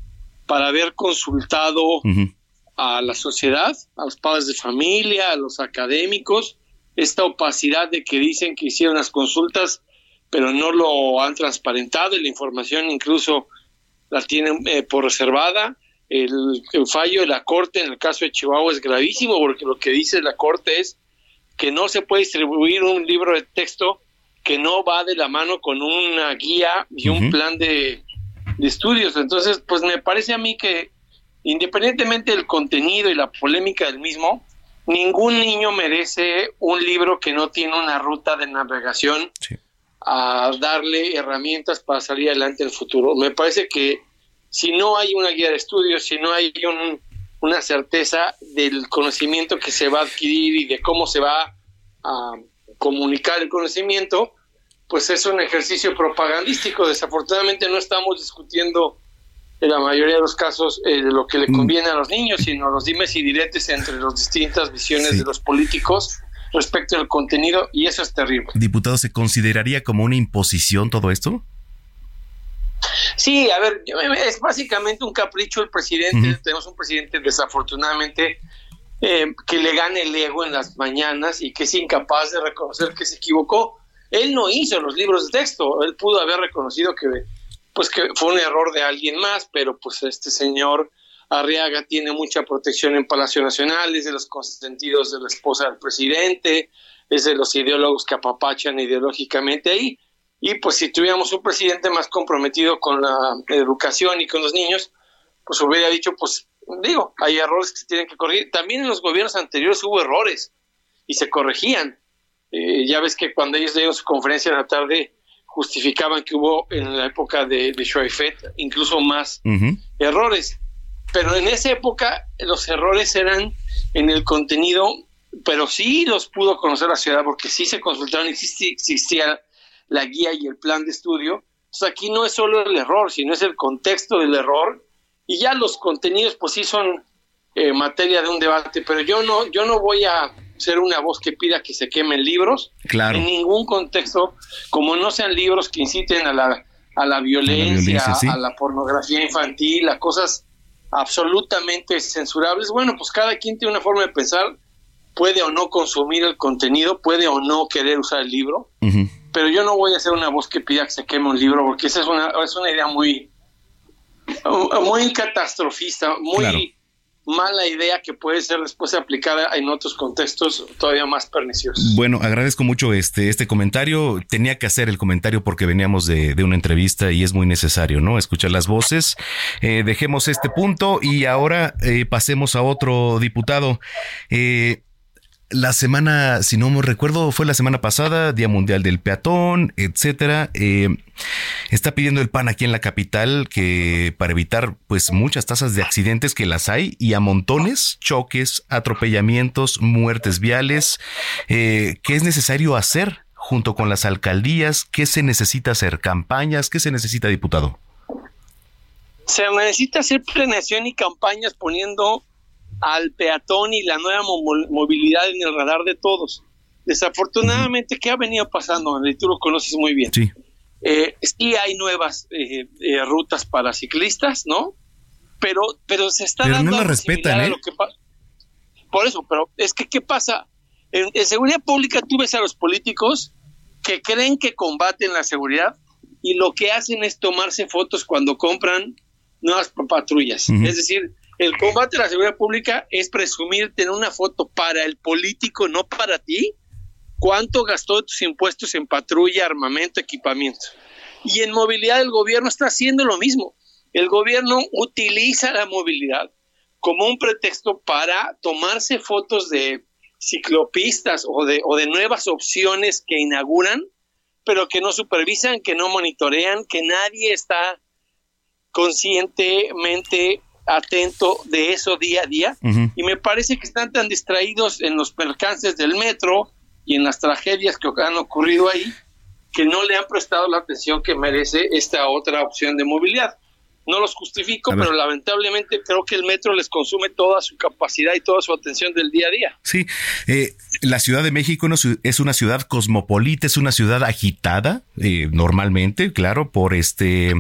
para haber consultado a la sociedad, a los padres de familia, a los académicos, esta opacidad de que dicen que hicieron las consultas, pero no lo han transparentado y la información incluso la tienen eh, por reservada. El, el, fallo de la Corte en el caso de Chihuahua es gravísimo porque lo que dice la Corte es que no se puede distribuir un libro de texto que no va de la mano con una guía y un plan de, estudios. Entonces, pues me parece a mí que independientemente del contenido y la polémica del mismo, ningún niño merece un libro que no tiene una ruta de navegación a darle herramientas para salir adelante en el futuro. Me parece que si no hay una guía de estudios, si no hay una certeza del conocimiento que se va a adquirir y de cómo se va a comunicar el conocimiento, pues es un ejercicio propagandístico. Desafortunadamente no estamos discutiendo en la mayoría de los casos eh, de lo que le conviene a los niños, sino los dimes y diretes entre las distintas visiones de los políticos respecto al contenido y eso es terrible. Diputado, ¿se consideraría como una imposición todo esto? Sí, a ver, es básicamente un capricho el presidente. Tenemos un presidente desafortunadamente eh, que le gane el ego en las mañanas y que es incapaz de reconocer que se equivocó. Él no hizo los libros de texto, él pudo haber reconocido que pues que fue un error de alguien más, pero pues este señor Arriaga tiene mucha protección en Palacio Nacional, es de los consentidos de la esposa del presidente, es de los ideólogos que apapachan ideológicamente ahí. Y pues si tuviéramos un presidente más comprometido con la educación y con los niños, pues hubiera dicho, pues digo, hay errores que se tienen que corregir. También en los gobiernos anteriores hubo errores y se corregían. Eh, ya ves que cuando ellos dieron su conferencia en la tarde, justificaban que hubo en la época de, de incluso más errores. Pero en esa época los errores eran en el contenido, pero sí los pudo conocer la ciudad porque sí se consultaron, existía, existía la guía y el plan de estudio. Entonces aquí no es solo el error, sino es el contexto del error y ya los contenidos pues sí son eh, materia de un debate, pero yo no, yo no voy a ser una voz que pida que se quemen libros. Claro. En ningún contexto, como no sean libros que inciten a la, a la violencia, a la, pornografía infantil, a cosas absolutamente censurables. Bueno, pues cada quien tiene una forma de pensar, puede o no consumir el contenido, puede o no querer usar el libro, pero yo no voy a ser una voz que pida que se queme un libro, porque esa es una, es una idea muy, muy catastrofista, muy mala idea que puede ser después aplicada en otros contextos todavía más perniciosos. Bueno, agradezco mucho este, este comentario. Tenía que hacer el comentario porque veníamos de, una entrevista y es muy necesario, ¿no? Escuchar las voces. Eh, dejemos este punto y ahora eh, pasemos a otro diputado. Eh, la semana, si no me recuerdo, fue la semana pasada, Día Mundial del Peatón, etcétera. Eh, está pidiendo el PAN aquí en la capital que para evitar pues muchas tasas de accidentes que las hay y a montones, choques, atropellamientos, muertes viales. Eh, ¿Qué es necesario hacer junto con las alcaldías? ¿Qué se necesita hacer? ¿Campañas? ¿Qué se necesita, diputado? Se necesita hacer planeación y campañas poniendo al peatón y la nueva movilidad en el radar de todos. Desafortunadamente, ¿qué ha venido pasando? Y tú lo conoces muy bien. Sí. Eh, sí hay nuevas eh, eh, rutas para ciclistas, ¿no? Pero, pero se está dando no la respetan, ¿eh? Por eso, pero es que ¿qué pasa? En, en, seguridad pública tú ves a los políticos que creen que combaten la seguridad y lo que hacen es tomarse fotos cuando compran nuevas patrullas. Es decir, el combate a la seguridad pública es presumir tener una foto para el político, no para ti. ¿Cuánto gastó de tus impuestos en patrulla, armamento, equipamiento? Y en movilidad el gobierno está haciendo lo mismo. El gobierno utiliza la movilidad como un pretexto para tomarse fotos de ciclopistas o de, o de nuevas opciones que inauguran, pero que no supervisan, que no monitorean, que nadie está conscientemente atento de eso día a día y me parece que están tan distraídos en los percances del metro y en las tragedias que han ocurrido ahí que no le han prestado la atención que merece esta otra opción de movilidad. No los justifico, pero lamentablemente creo que el metro les consume toda su capacidad y toda su atención del día a día. Sí, eh, la Ciudad de México es una ciudad cosmopolita, es una ciudad agitada, eh, normalmente, claro, por este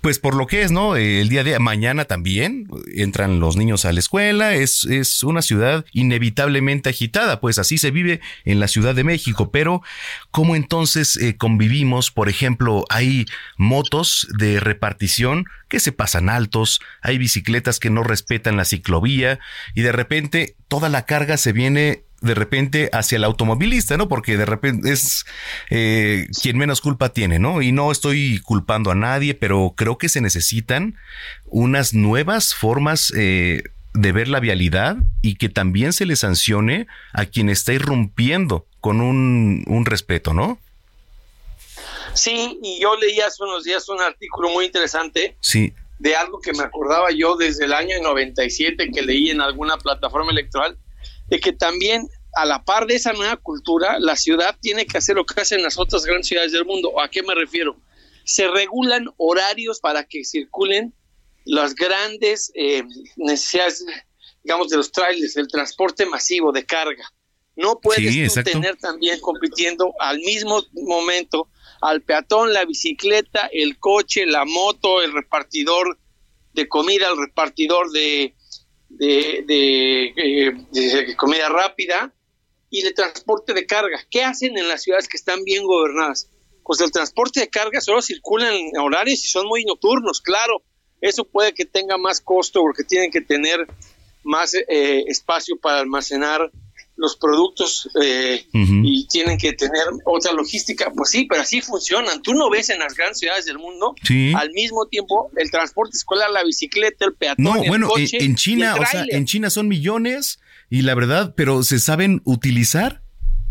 pues por lo que es, ¿no? El día de mañana también entran los niños a la escuela, es, es una ciudad inevitablemente agitada, pues así se vive en la Ciudad de México, pero ¿cómo entonces eh, convivimos? Por ejemplo, hay motos de repartición que se pasan altos, hay bicicletas que no respetan la ciclovía y de repente toda la carga se viene de repente hacia el automovilista, ¿no? Porque de repente es eh, quien menos culpa tiene, ¿no? Y no estoy culpando a nadie, pero creo que se necesitan unas nuevas formas eh, de ver la vialidad y que también se le sancione a quien está irrumpiendo con un, un respeto, ¿no? Sí, y yo leí hace unos días un artículo muy interesante. Sí. De algo que me acordaba yo desde el año 97 que leí en alguna plataforma electoral de que también a la par de esa nueva cultura, la ciudad tiene que hacer lo que hacen las otras grandes ciudades del mundo. ¿A qué me refiero? Se regulan horarios para que circulen las grandes eh, necesidades, digamos, de los trailers, del transporte masivo de carga. No puedes tener también compitiendo al mismo momento al peatón, la bicicleta, el coche, la moto, el repartidor de comida, el repartidor de, de, eh, comida rápida y el transporte de carga. ¿Qué hacen en las ciudades que están bien gobernadas? Pues el transporte de carga solo circula en horarios y son muy nocturnos, claro. Eso puede que tenga más costo porque tienen que tener más eh, espacio para almacenar los productos eh, y tienen que tener otra logística. Pues sí, pero así funcionan. Tú no ves en las grandes ciudades del mundo al mismo tiempo el transporte escolar, la bicicleta, el peatón, no, bueno, coche en, China, o sea, en China son millones y la verdad, pero se saben utilizar,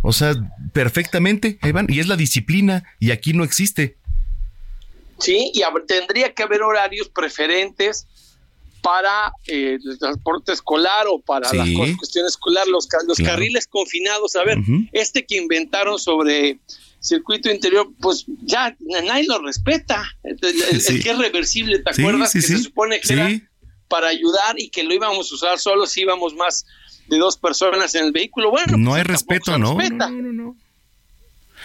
o sea, perfectamente, ahí van, y es la disciplina y aquí no existe. Sí, y tendría que haber horarios preferentes para eh, el transporte escolar o para la cuestión escolar, los, los carriles confinados. A ver, este que inventaron sobre circuito interior, pues ya nadie lo respeta. El, que es reversible, ¿te acuerdas? que se supone que era para ayudar y que lo íbamos a usar solo si íbamos más de dos personas en el vehículo. Bueno, no pues hay respeto, ¿no? No, no, no,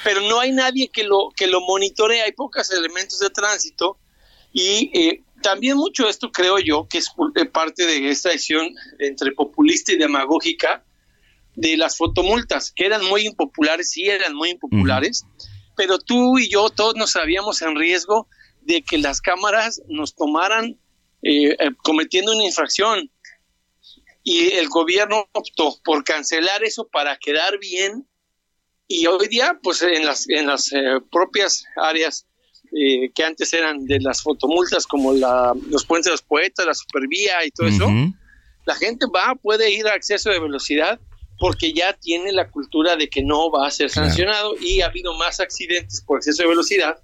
Pero no hay nadie que lo que lo monitorea, hay pocos elementos de tránsito y eh, también mucho esto creo yo que es eh, parte de esta decisión entre populista y demagógica de las fotomultas, que eran muy impopulares, sí eran muy impopulares, pero tú y yo todos nos sabíamos en riesgo de que las cámaras nos tomaran eh, eh, cometiendo una infracción. Y el gobierno optó por cancelar eso para quedar bien. Y hoy día, pues en las, en las propias áreas eh, que antes eran de las fotomultas como la, los puentes de los poetas, la supervía y todo eso, la gente va, puede ir a exceso de velocidad porque ya tiene la cultura de que no va a ser sancionado y ha habido más accidentes por exceso de velocidad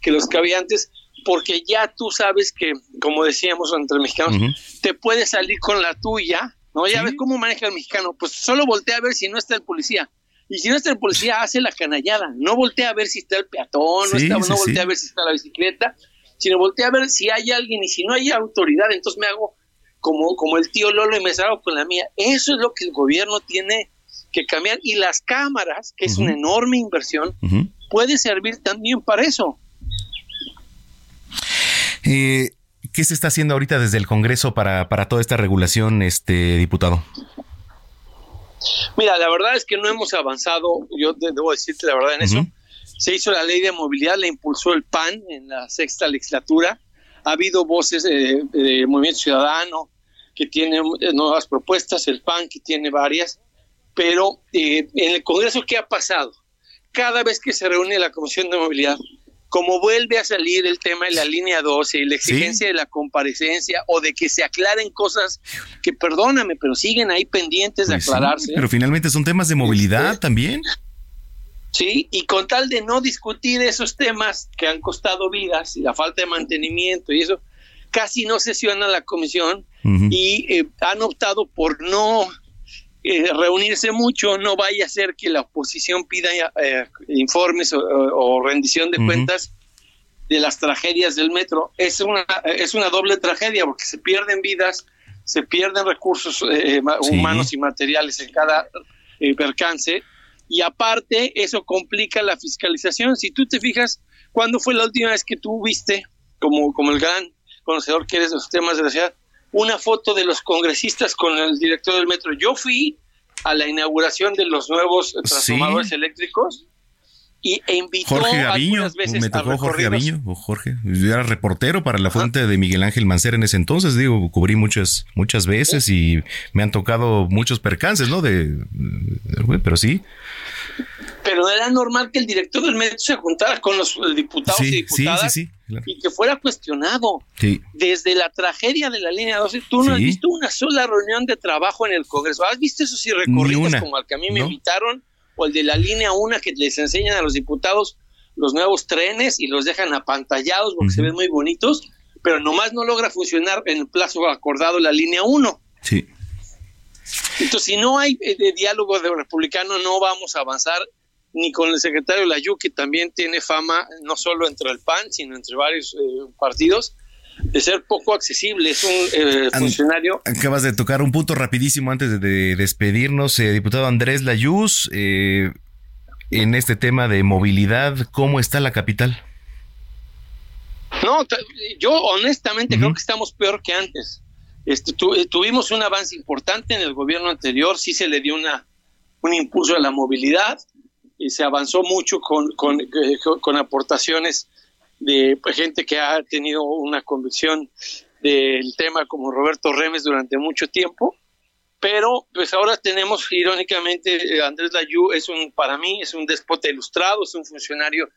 que los que había antes porque ya tú sabes que, como decíamos entre mexicanos, te puede salir con la tuya, ¿no? Ya ves cómo maneja el mexicano, pues solo voltea a ver si no está el policía. Y si no está el policía, hace la canallada. No voltea a ver si está el peatón, no, está, no voltea a ver si está la bicicleta, sino voltea a ver si hay alguien y si no hay autoridad, entonces me hago como, como el tío Lolo y me salgo con la mía. Eso es lo que el gobierno tiene que cambiar. Y las cámaras, que es una enorme inversión, puede servir también para eso. Eh, ¿Qué se está haciendo ahorita desde el Congreso para, para toda esta regulación, este diputado? Mira, la verdad es que no hemos avanzado, yo debo decirte la verdad en eso. Se hizo la ley de movilidad, la impulsó el PAN en la sexta legislatura. Ha habido voces del Movimiento Ciudadano que tiene eh, nuevas propuestas, el PAN que tiene varias, pero eh, en el Congreso, ¿qué ha pasado? Cada vez que se reúne la Comisión de Movilidad, como vuelve a salir el tema de la línea 12 y la exigencia de la comparecencia o de que se aclaren cosas que, perdóname, pero siguen ahí pendientes de pues aclararse. pero finalmente son temas de movilidad este, también. Sí, y con tal de no discutir esos temas que han costado vidas y la falta de mantenimiento y eso, casi no sesiona la comisión y eh, han optado por no eh, reunirse mucho, no vaya a ser que la oposición pida eh, informes o, rendición de cuentas de las tragedias del metro. Es una, es una doble tragedia porque se pierden vidas, se pierden recursos eh, humanos y materiales en cada percance y aparte eso complica la fiscalización. Si tú te fijas, ¿cuándo fue la última vez que tú viste, como, como el gran conocedor que eres de los temas de la ciudad, una foto de los congresistas con el director del metro. Yo fui a la inauguración de los nuevos transformadores eléctricos y e invitó Jorge Gaviño, veces me tocó Jorge Gaviño, o Jorge, yo era reportero para la fuente de Miguel Ángel Mancera en ese entonces, digo, cubrí muchas muchas veces y me han tocado muchos percances, ¿no? De, pero sí. Pero era normal que el director del metro se juntara con los diputados y diputadas y que fuera cuestionado. Desde la tragedia de la línea 12, tú no has visto una sola reunión de trabajo en el Congreso. ¿Has visto esos recorridos como al que a mí me invitaron? O el de la línea 1 que les enseñan a los diputados los nuevos trenes y los dejan apantallados porque se ven muy bonitos, pero nomás no logra funcionar en el plazo acordado la línea 1. Sí. Entonces, si no hay eh, diálogo de republicano, no vamos a avanzar ni con el secretario Layú, que también tiene fama no solo entre el PAN, sino entre varios eh, partidos, de ser poco accesible. Es un eh, funcionario. Acabas de tocar un punto rapidísimo antes de, despedirnos, diputado Andrés Layús, en este tema de movilidad, ¿cómo está la capital? No, yo honestamente creo que estamos peor que antes. Este, eh, tuvimos un avance importante en el gobierno anterior, sí se le dio una, un impulso a la movilidad y se avanzó mucho con, con, eh, con aportaciones de pues, gente que ha tenido una convicción del tema como Roberto Remes durante mucho tiempo, pero pues ahora tenemos irónicamente eh, Andrés Layú es un para mí es un déspota ilustrado, es un funcionario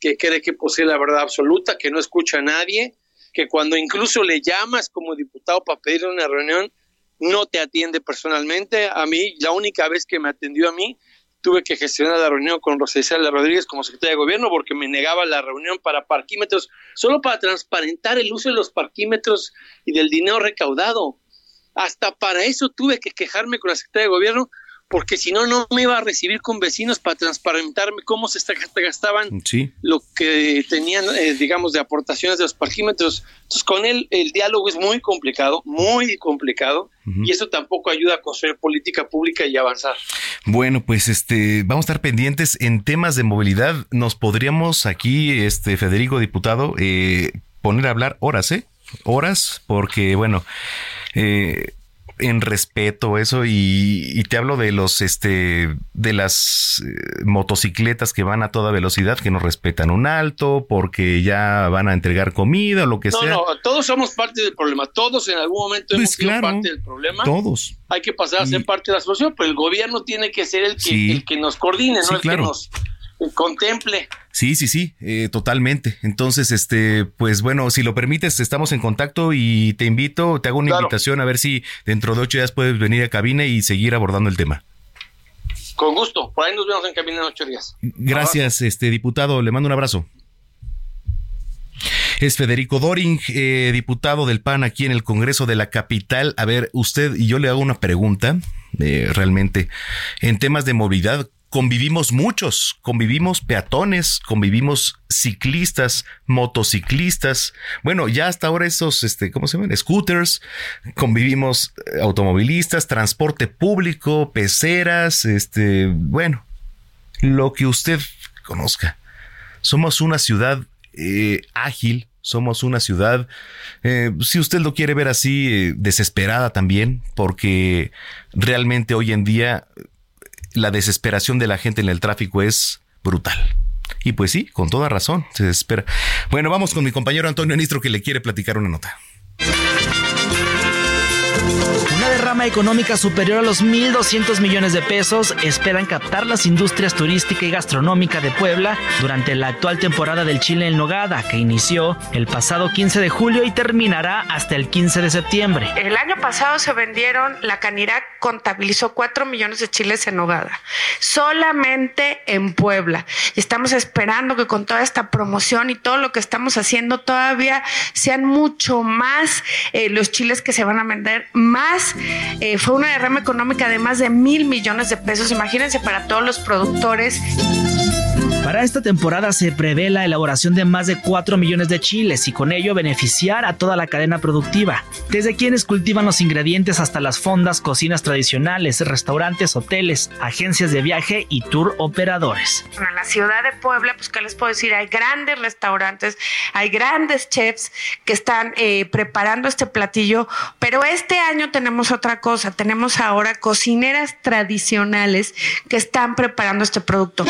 que cree que posee la verdad absoluta, que no escucha a nadie, que cuando incluso le llamas como diputado para pedir una reunión, no te atiende personalmente. A mí, la única vez que me atendió a mí, tuve que gestionar la reunión con Rosa Isela Rodríguez como secretaria de gobierno porque me negaba la reunión para parquímetros, solo para transparentar el uso de los parquímetros y del dinero recaudado. Hasta para eso tuve que quejarme con la secretaria de gobierno porque si no, no me iba a recibir con vecinos para transparentarme cómo se gastaban lo que tenían, eh, digamos, de aportaciones de los parquímetros. Entonces, con él el diálogo es muy complicado, muy complicado, y eso tampoco ayuda a construir política pública y avanzar. Bueno, pues este, vamos a estar pendientes en temas de movilidad. Nos podríamos aquí, este, Federico, diputado, eh, poner a hablar horas, ¿eh? Horas, porque, bueno, eh, en respeto eso y, te hablo de los este de las eh, motocicletas que van a toda velocidad que no respetan un alto porque ya van a entregar comida o lo que sea. No, no, todos somos parte del problema, todos en algún momento hemos pues sido parte del problema. Todos. Hay que pasar a ser parte de la solución, pero el gobierno tiene que ser el que, el que nos coordine, no el que nos contemple. Sí, sí, sí, eh, totalmente. Entonces, este, pues bueno, si lo permites, estamos en contacto y te invito, te hago una invitación a ver si dentro de ocho días puedes venir a cabina y seguir abordando el tema. Con gusto, por ahí nos vemos en cabina en ocho días. Gracias, este diputado, le mando un abrazo. Es Federico Doring, eh, diputado del PAN aquí en el Congreso de la Capital. A ver, usted y yo le hago una pregunta, eh, realmente, en temas de movilidad, convivimos muchos, convivimos peatones, convivimos ciclistas, motociclistas, bueno, ya hasta ahora esos, este, ¿cómo se llaman? Scooters, convivimos eh, automovilistas, transporte público, peceras, este, bueno, lo que usted conozca. Somos una ciudad eh, ágil, somos una ciudad, eh, si usted lo quiere ver así, desesperada también, porque realmente hoy en día la desesperación de la gente en el tráfico es brutal. Y pues sí, con toda razón, se desespera. Bueno, vamos con mi compañero Antonio Nistro que le quiere platicar una nota rama económica superior a los 1.200 millones de pesos esperan captar las industrias turística y gastronómica de Puebla durante la actual temporada del Chile en Nogada, que inició el pasado 15 de julio y terminará hasta el 15 de septiembre. El año pasado se vendieron, la Canirac contabilizó 4 millones de chiles en Nogada, solamente en Puebla. Y estamos esperando que con toda esta promoción y todo lo que estamos haciendo todavía sean mucho más eh, los chiles que se van a vender, más eh, fue una derrama económica de más de mil millones de pesos. Imagínense para todos los productores. Para esta temporada se prevé la elaboración de más de 4 millones de chiles y con ello beneficiar a toda la cadena productiva, desde quienes cultivan los ingredientes hasta las fondas, cocinas tradicionales, restaurantes, hoteles, agencias de viaje y tour operadores. En la ciudad de Puebla, pues qué les puedo decir, hay grandes restaurantes, hay grandes chefs que están eh, preparando este platillo, pero este año tenemos otra cosa, tenemos ahora cocineras tradicionales que están preparando este producto.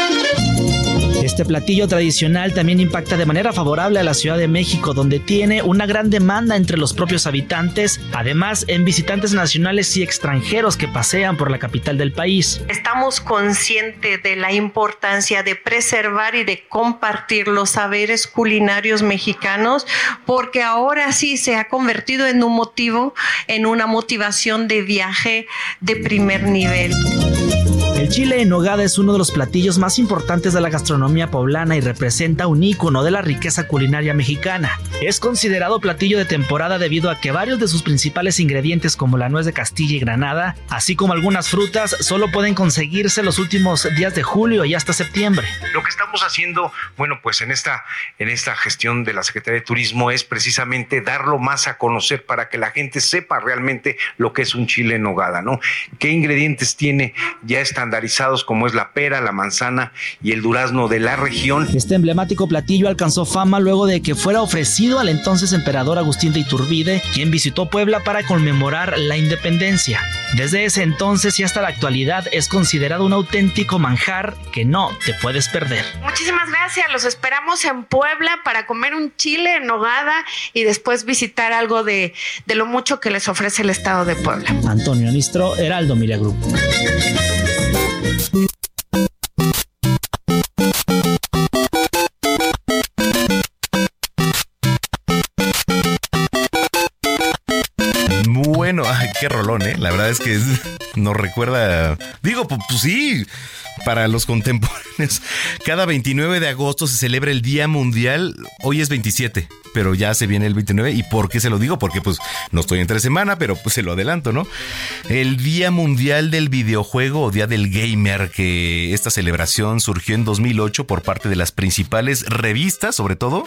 Este platillo tradicional también impacta de manera favorable a la Ciudad de México, donde tiene una gran demanda entre los propios habitantes, además en visitantes nacionales y extranjeros que pasean por la capital del país. Estamos conscientes de la importancia de preservar y de compartir los saberes culinarios mexicanos, porque ahora sí se ha convertido en un motivo, en una motivación de viaje de primer nivel. Chile en nogada es uno de los platillos más importantes de la gastronomía poblana y representa un ícono de la riqueza culinaria mexicana. Es considerado platillo de temporada debido a que varios de sus principales ingredientes como la nuez de Castilla y Granada, así como algunas frutas, solo pueden conseguirse los últimos días de julio y hasta septiembre. Lo que estamos haciendo, bueno, pues en esta, en esta gestión de la Secretaría de Turismo es precisamente darlo más a conocer para que la gente sepa realmente lo que es un chile en nogada, ¿no? ¿Qué ingredientes tiene? Ya están estandarizados como es la pera, la manzana y el durazno de la región. Este emblemático platillo alcanzó fama luego de que fuera ofrecido al entonces emperador Agustín de Iturbide, quien visitó Puebla para conmemorar la independencia. Desde ese entonces y hasta la actualidad es considerado un auténtico manjar que no te puedes perder. Muchísimas gracias, los esperamos en Puebla para comer un chile en nogada y después visitar algo de, de lo mucho que les ofrece el estado de Puebla. Antonio Nistro, Heraldo Miria Group. Bueno, (laughs) qué rolón, ¿eh? La verdad es que (laughs) nos recuerda. Digo, pues, pues sí, para los contemporáneos. Cada 29 de agosto se celebra el Día Mundial. Hoy es 27, pero ya se viene el 29. ¿Y por qué se lo digo? Porque pues no estoy entre semana, pero pues se lo adelanto, ¿no? El Día Mundial del Videojuego o Día del Gamer, que esta celebración surgió en 2008 por parte de las principales revistas, sobre todo,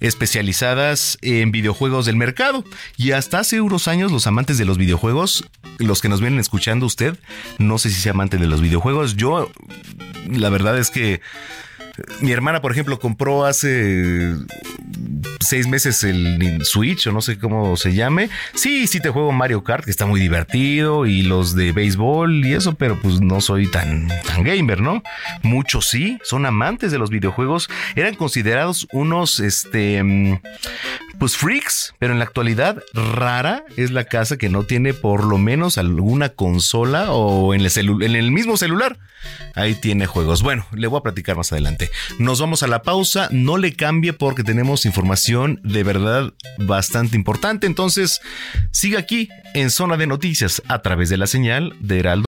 especializadas en videojuegos del mercado. Y hasta hace unos años los amantes de los videojuegos, los que nos vienen escuchando usted, no sé si sea amante de los videojuegos, yo la verdad es que mi hermana, por ejemplo, compró hace seis meses el Switch o no sé cómo se llame. Sí, sí te juego Mario Kart, que está muy divertido, y los de béisbol y eso, pero pues no soy tan, tan gamer, ¿no? Muchos sí, son amantes de los videojuegos. Eran considerados unos, este, pues freaks, pero en la actualidad rara es la casa que no tiene por lo menos alguna consola o en el, en el mismo celular. Ahí tiene juegos. Bueno, le voy a platicar más adelante. Nos vamos a la pausa, no le cambie porque tenemos información de verdad bastante importante. Entonces, siga aquí en Zona de Noticias a través de la señal de Heraldo.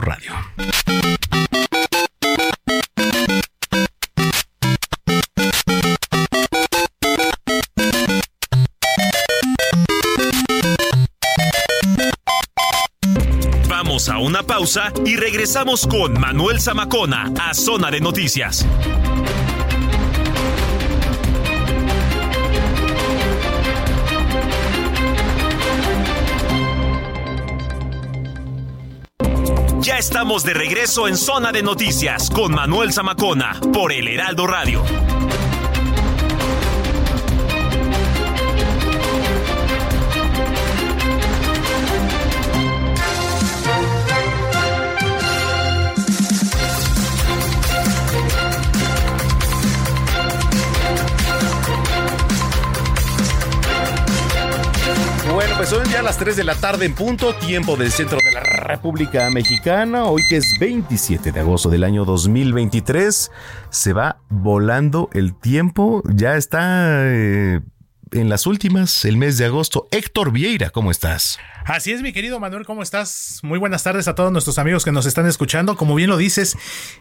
Radio. Vamos a una pausa y regresamos con Manuel Zamacona a Zona de Noticias. Estamos de regreso en Zona de Noticias con Manuel Zamacona por el Heraldo Radio. Bueno, pues son ya las 3 de la tarde en punto, tiempo del centro de la República Mexicana. Hoy que es 27 de agosto del año 2023, se va volando el tiempo. Ya está eh, en las últimas, el mes de agosto. Héctor Vieira, ¿cómo estás? Así es, mi querido Manuel, ¿cómo estás? Muy buenas tardes a todos nuestros amigos que nos están escuchando. Como bien lo dices,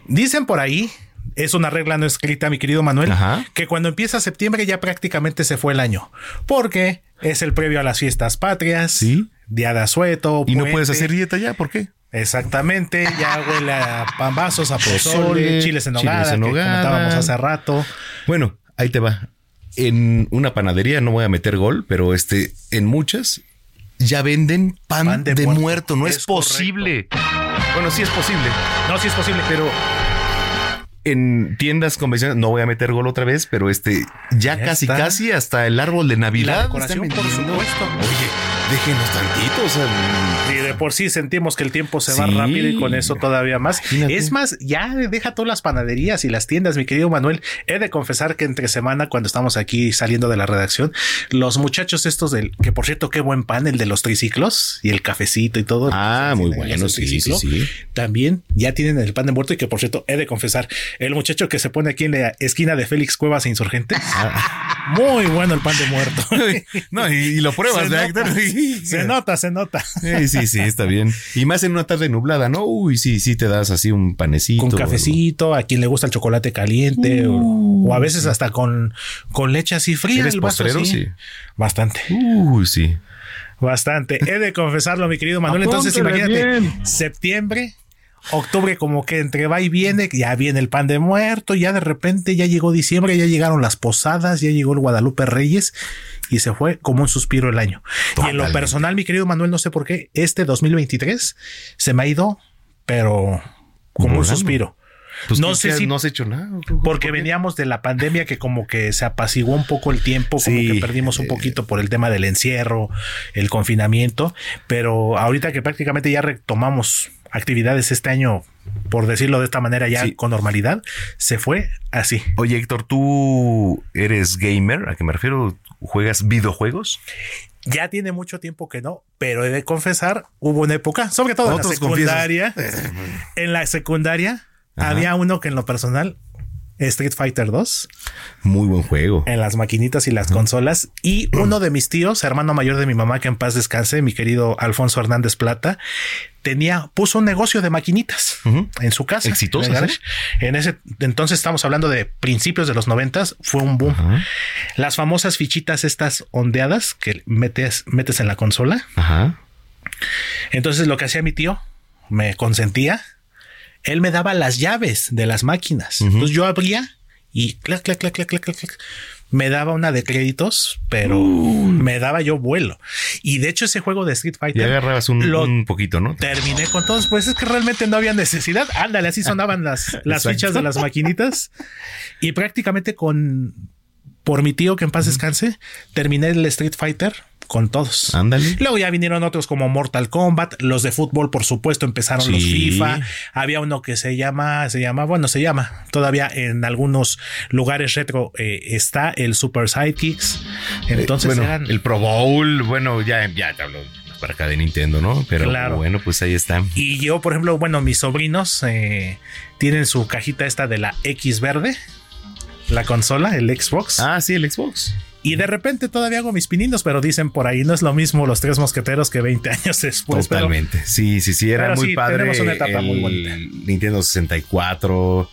dicen por ahí, es una regla no escrita, mi querido Manuel, que cuando empieza septiembre ya prácticamente se fue el año. Porque es el previo a las fiestas patrias, ¿Sí? Día de asueto. Y no puedes hacer dieta ya, ¿por qué? Exactamente, ya huele a pambazos, a pozole, chiles en chiles nogada, en que nogada. comentábamos hace rato. Bueno, ahí te va. En una panadería, no voy a meter gol, pero este, en muchas ya venden pan, de, muerto. No es, Es posible. Bueno, sí es posible. No, sí es posible. Pero en tiendas convencionales, no voy a meter gol otra vez, pero este, ya, Ya casi, está. casi hasta el árbol de la Navidad. decoración, por supuesto. Oye, déjenos tantito, o sea. Y de por sí sentimos que el tiempo se va rápido y con eso todavía más. Es más, ya deja todas las panaderías y las tiendas, mi querido Manuel. He de confesar que entre semana, cuando estamos aquí saliendo de la redacción, los muchachos estos del, que por cierto, qué buen pan, el de los triciclos y el cafecito y todo. Ah, muy bueno, sí, sí, sí. También ya tienen el pan de muerto y que por cierto, he de confesar, el muchacho que se pone aquí en la esquina de Félix Cuevas e Insurgente. muy bueno el pan de muerto. (laughs) no, y, lo pruebas, Nota, (laughs) se nota, se nota. Sí, sí, sí, está bien. Y más en una tarde nublada, ¿no? Uy, sí, sí te das así un panecito. Con cafecito, a quien le gusta el chocolate caliente, o, a veces hasta con, con leche así fría. ¿Eres postrero? Sí. Bastante. Uy, sí. Bastante. He de confesarlo, mi querido Manuel. (laughs) Entonces, imagínate, septiembre, octubre como que entre va y viene, ya viene el pan de muerto, ya de repente ya llegó diciembre, ya llegaron las posadas, ya llegó el Guadalupe Reyes y se fue como un suspiro el año. Y en lo personal, mi querido Manuel, no sé por qué, este 2023 se me ha ido, pero como un suspiro. Pues no sé si no has hecho nada. Porque veníamos de la pandemia que como que se apaciguó un poco el tiempo, como que perdimos un poquito por el tema del encierro, el confinamiento, pero ahorita que prácticamente ya retomamos actividades este año, por decirlo de esta manera, ya con normalidad, se fue así. Oye, Héctor, ¿tú eres gamer? ¿A qué me refiero? ¿Juegas videojuegos? Ya tiene mucho tiempo que no, pero he de confesar, hubo una época, sobre todo en la secundaria, (laughs) en la secundaria había uno que en lo personal Street Fighter 2. Muy buen juego. En las maquinitas y las consolas. Y (clears throat) uno de mis tíos, hermano mayor de mi mamá, que en paz descanse, mi querido Alfonso Hernández Plata, tenía, puso un negocio de maquinitas en su casa. Exitoso. En, ese entonces estamos hablando de principios de los noventas, fue un boom. Las famosas fichitas estas ondeadas que metes, metes en la consola. Entonces lo que hacía mi tío, me consentía él me daba las llaves de las máquinas. Entonces yo abría y clac, clac, clac, clac, clac, clac, me daba una de créditos, pero me daba yo vuelo. Y de hecho ese juego de Street Fighter... Y agarrabas un, poquito, ¿no? Terminé con todos, pues es que realmente no había necesidad. Ándale, así sonaban las, las (laughs) fichas de las maquinitas. Y prácticamente con... Por mi tío que en paz descanse, terminé el Street Fighter con todos. Ándale. Luego ya vinieron otros como Mortal Kombat, los de fútbol, por supuesto, empezaron los FIFA. Había uno que se llama, se llama, bueno, se llama, todavía en algunos lugares retro eh, está el Super Sidekicks. Entonces, bueno, el Pro Bowl, bueno, ya, ya te hablo para acá de Nintendo, ¿no? Pero bueno, pues ahí está. Y yo, por ejemplo, bueno, mis sobrinos eh, tienen su cajita esta de la X verde, la consola, el Xbox. Ah, sí, el Xbox. Y de repente todavía hago mis pininos, pero dicen por ahí no es lo mismo los tres mosqueteros que 20 (laughs) años después. Totalmente. sí, sí, sí, era muy padre. Tenemos una etapa muy bonita. Nintendo 64.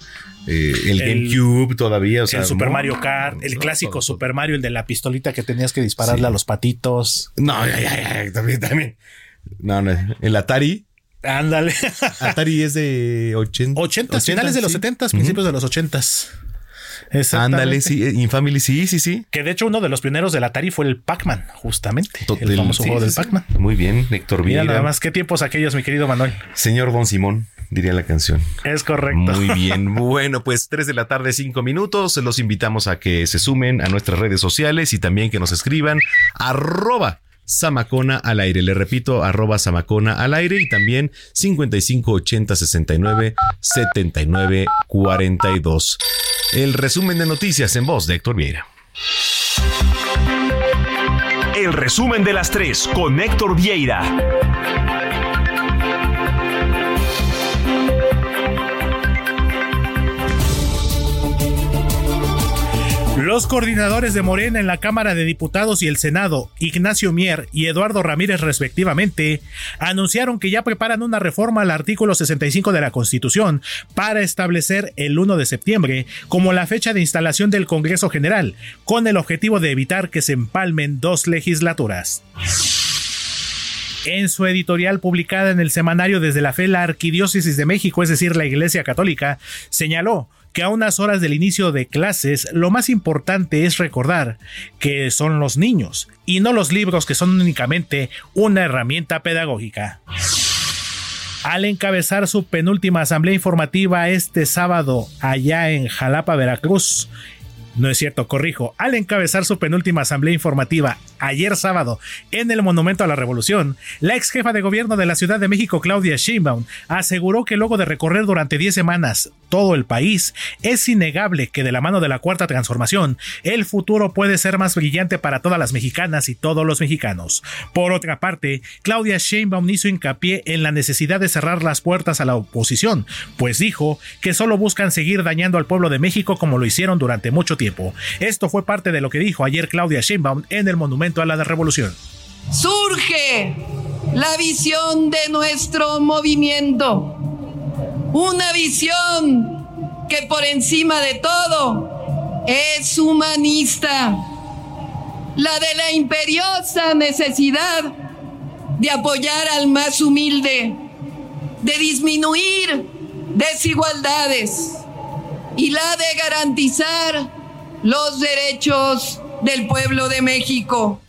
Eh, el, GameCube todavía, o sea, el Super Mario Kart, el clásico Super Mario, el de la pistolita que tenías que dispararle a los patitos. No, ya, ya, ya, también, también. No, no, el Atari. Ándale. Atari es de 80. 80, finales de los 70, principios de los 80. Ándale, sí, Infamily, sí, sí, sí. Que de hecho uno de los pioneros del Atari fue el Pac-Man, justamente. el famoso juego del Pac-Man. Muy bien, Héctor Mira nada más, qué tiempos aquellos, mi querido Manuel. Señor Don Simón, diría la canción. Es correcto. Muy bien. (laughs) bueno, pues 3 de la tarde, 5 minutos. Los invitamos a que se sumen a nuestras redes sociales y también que nos escriban arroba Samacona al aire. Le repito, arroba Samacona al aire y también 55 80 69 79 42. El resumen de noticias en voz de Héctor Vieira. El resumen de las tres con Héctor Vieira. Los coordinadores de Morena en la Cámara de Diputados y el Senado, Ignacio Mier y Eduardo Ramírez respectivamente, anunciaron que ya preparan una reforma al artículo 65 de la Constitución para establecer el 1 de septiembre como la fecha de instalación del Congreso General, con el objetivo de evitar que se empalmen dos legislaturas. En su editorial publicada en el semanario Desde la Fe, la Arquidiócesis de México, es decir, la Iglesia Católica, señaló que a unas horas del inicio de clases lo más importante es recordar que son los niños y no los libros que son únicamente una herramienta pedagógica. Al encabezar su penúltima asamblea informativa este sábado allá en Jalapa, Veracruz, No es cierto, corrijo. Al encabezar su penúltima asamblea informativa ayer sábado en el Monumento a la Revolución, la ex jefa de gobierno de la Ciudad de México, Claudia Sheinbaum, aseguró que luego de recorrer durante 10 semanas todo el país, es innegable que de la mano de la Cuarta Transformación, el futuro puede ser más brillante para todas las mexicanas y todos los mexicanos. Por otra parte, Claudia Sheinbaum hizo hincapié en la necesidad de cerrar las puertas a la oposición, pues dijo que solo buscan seguir dañando al pueblo de México como lo hicieron durante mucho tiempo. Esto fue parte de lo que dijo ayer Claudia Sheinbaum en el Monumento a la Revolución. Surge la visión de nuestro movimiento, una visión que por encima de todo es humanista, la de la imperiosa necesidad de apoyar al más humilde, de disminuir desigualdades y la de garantizar los derechos del pueblo de México.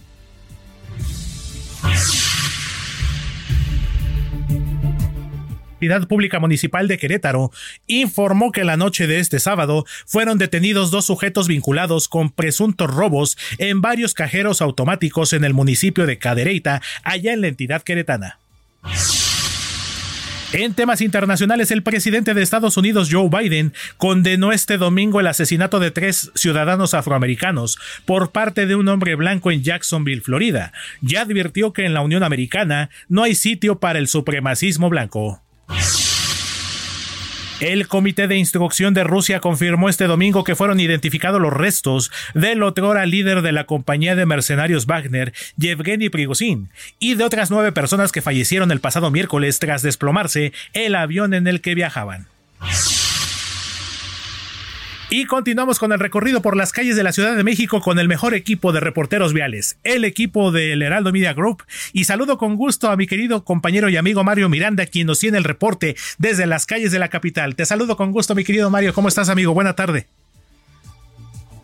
La Pública Municipal de Querétaro informó que la noche de este sábado fueron detenidos dos sujetos vinculados con presuntos robos en varios cajeros automáticos en el municipio de Cadereyta, allá en la entidad queretana. En temas internacionales, el presidente de Estados Unidos, Joe Biden, condenó este domingo el asesinato de tres ciudadanos afroamericanos por parte de un hombre blanco en Jacksonville, Florida. Ya advirtió que en la Unión Americana no hay sitio para el supremacismo blanco. El Comité de Instrucción de Rusia confirmó este domingo que fueron identificados los restos del otrora líder de la compañía de mercenarios Wagner, Yevgeny Prigozhin, y de otras nueve personas que fallecieron el pasado miércoles tras desplomarse el avión en el que viajaban. Y continuamos con el recorrido por las calles de la Ciudad de México con el mejor equipo de reporteros viales, el equipo del Heraldo Media Group. Y saludo con gusto a mi querido compañero y amigo Mario Miranda, quien nos tiene el reporte desde las calles de la capital. Te saludo con gusto, mi querido Mario. ¿Cómo estás, amigo? Buena tarde.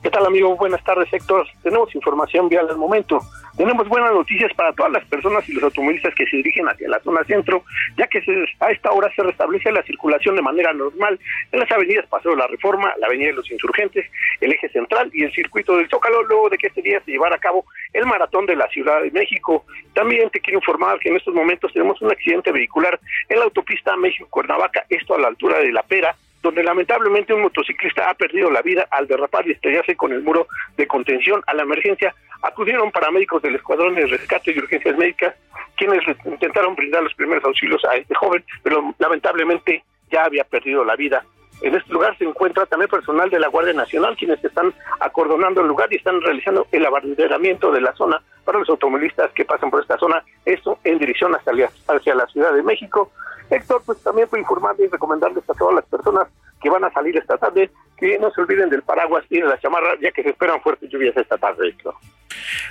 ¿Qué tal, amigo? Buenas tardes, Héctor. Tenemos información vial al momento. Tenemos buenas noticias para todas las personas y los automovilistas que se dirigen hacia la zona centro, ya que a esta hora se restablece la circulación de manera normal en las avenidas Paseo de la Reforma, la Avenida de los Insurgentes, el Eje Central y el Circuito del Zócalo, luego de que este día se llevara a cabo el Maratón de la Ciudad de México. También te quiero informar que en estos momentos tenemos un accidente vehicular en la autopista México-Cuernavaca, esto a la altura de La Pera, donde lamentablemente un motociclista ha perdido la vida al derrapar y estrellarse con el muro de contención a la emergencia. Acudieron paramédicos del Escuadrón de Rescate y Urgencias Médicas, quienes intentaron brindar los primeros auxilios a este joven, pero lamentablemente ya había perdido la vida. En este lugar se encuentra también personal de la Guardia Nacional, quienes están acordonando el lugar y están realizando el abanderamiento de la zona para los automovilistas que pasan por esta zona, esto en dirección hacia, la Ciudad de México. Héctor, pues también puedo informar y recomendarles a todas las personas que van a salir esta tarde que no se olviden del paraguas y de la chamarra, ya que se esperan fuertes lluvias esta tarde, Héctor.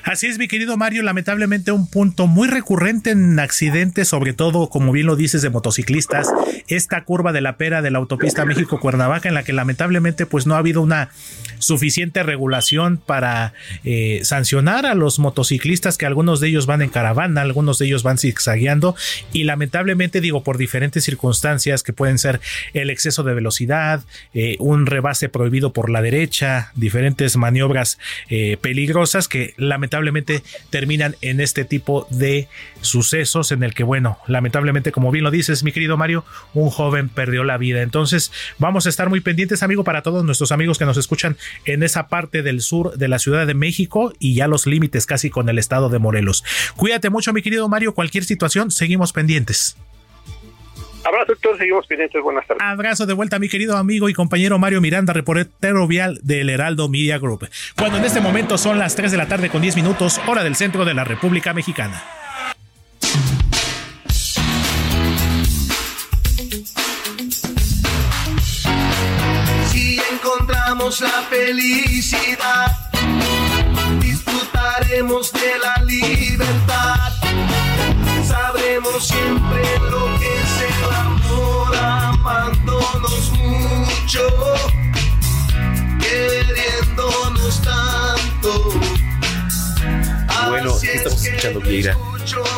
Así es, mi querido Mario, lamentablemente un punto muy recurrente en accidentes, sobre todo, como bien lo dices, de motociclistas, esta curva de la pera de la autopista México-Cuernavaca, en la que lamentablemente pues no ha habido una suficiente regulación para eh, sancionar a los motociclistas, que algunos de ellos van en caravana, algunos de ellos van zigzagueando, y lamentablemente digo, por diferentes circunstancias que pueden ser el exceso de velocidad, eh, un rebase prohibido por la derecha, diferentes maniobras eh, peligrosas que lamentablemente terminan en este tipo de sucesos en el que, bueno, lamentablemente, como bien lo dices, mi querido Mario, un joven perdió la vida. Entonces, vamos a estar muy pendientes, amigo, para todos nuestros amigos que nos escuchan en esa parte del sur de la Ciudad de México y ya los límites casi con el estado de Morelos. Cuídate mucho, mi querido Mario. Cualquier situación, seguimos pendientes. Abrazo, doctor. Seguimos pendientes. Buenas tardes. Abrazo de vuelta, mi querido amigo y compañero Mario Miranda, reportero vial del Heraldo Media Group. Cuando en este momento son las 3 de la tarde con 10 minutos, hora del centro de la República Mexicana. Si encontramos la felicidad, disfrutaremos de la libertad. Sabremos siempre lo que amándonos mucho, queriéndonos tanto. Bueno, ¿qué estamos escuchando, Vieira?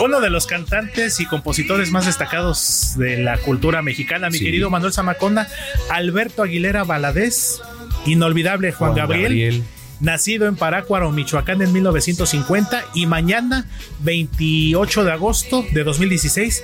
Uno de los cantantes y compositores más destacados de la cultura mexicana, mi Sí. querido Manuel Zamaconda, Alberto Aguilera Valadez, inolvidable Juan, Juan Gabriel, Gabriel. Nacido en Parácuaro, Michoacán en 1950 y mañana 28 de agosto de 2016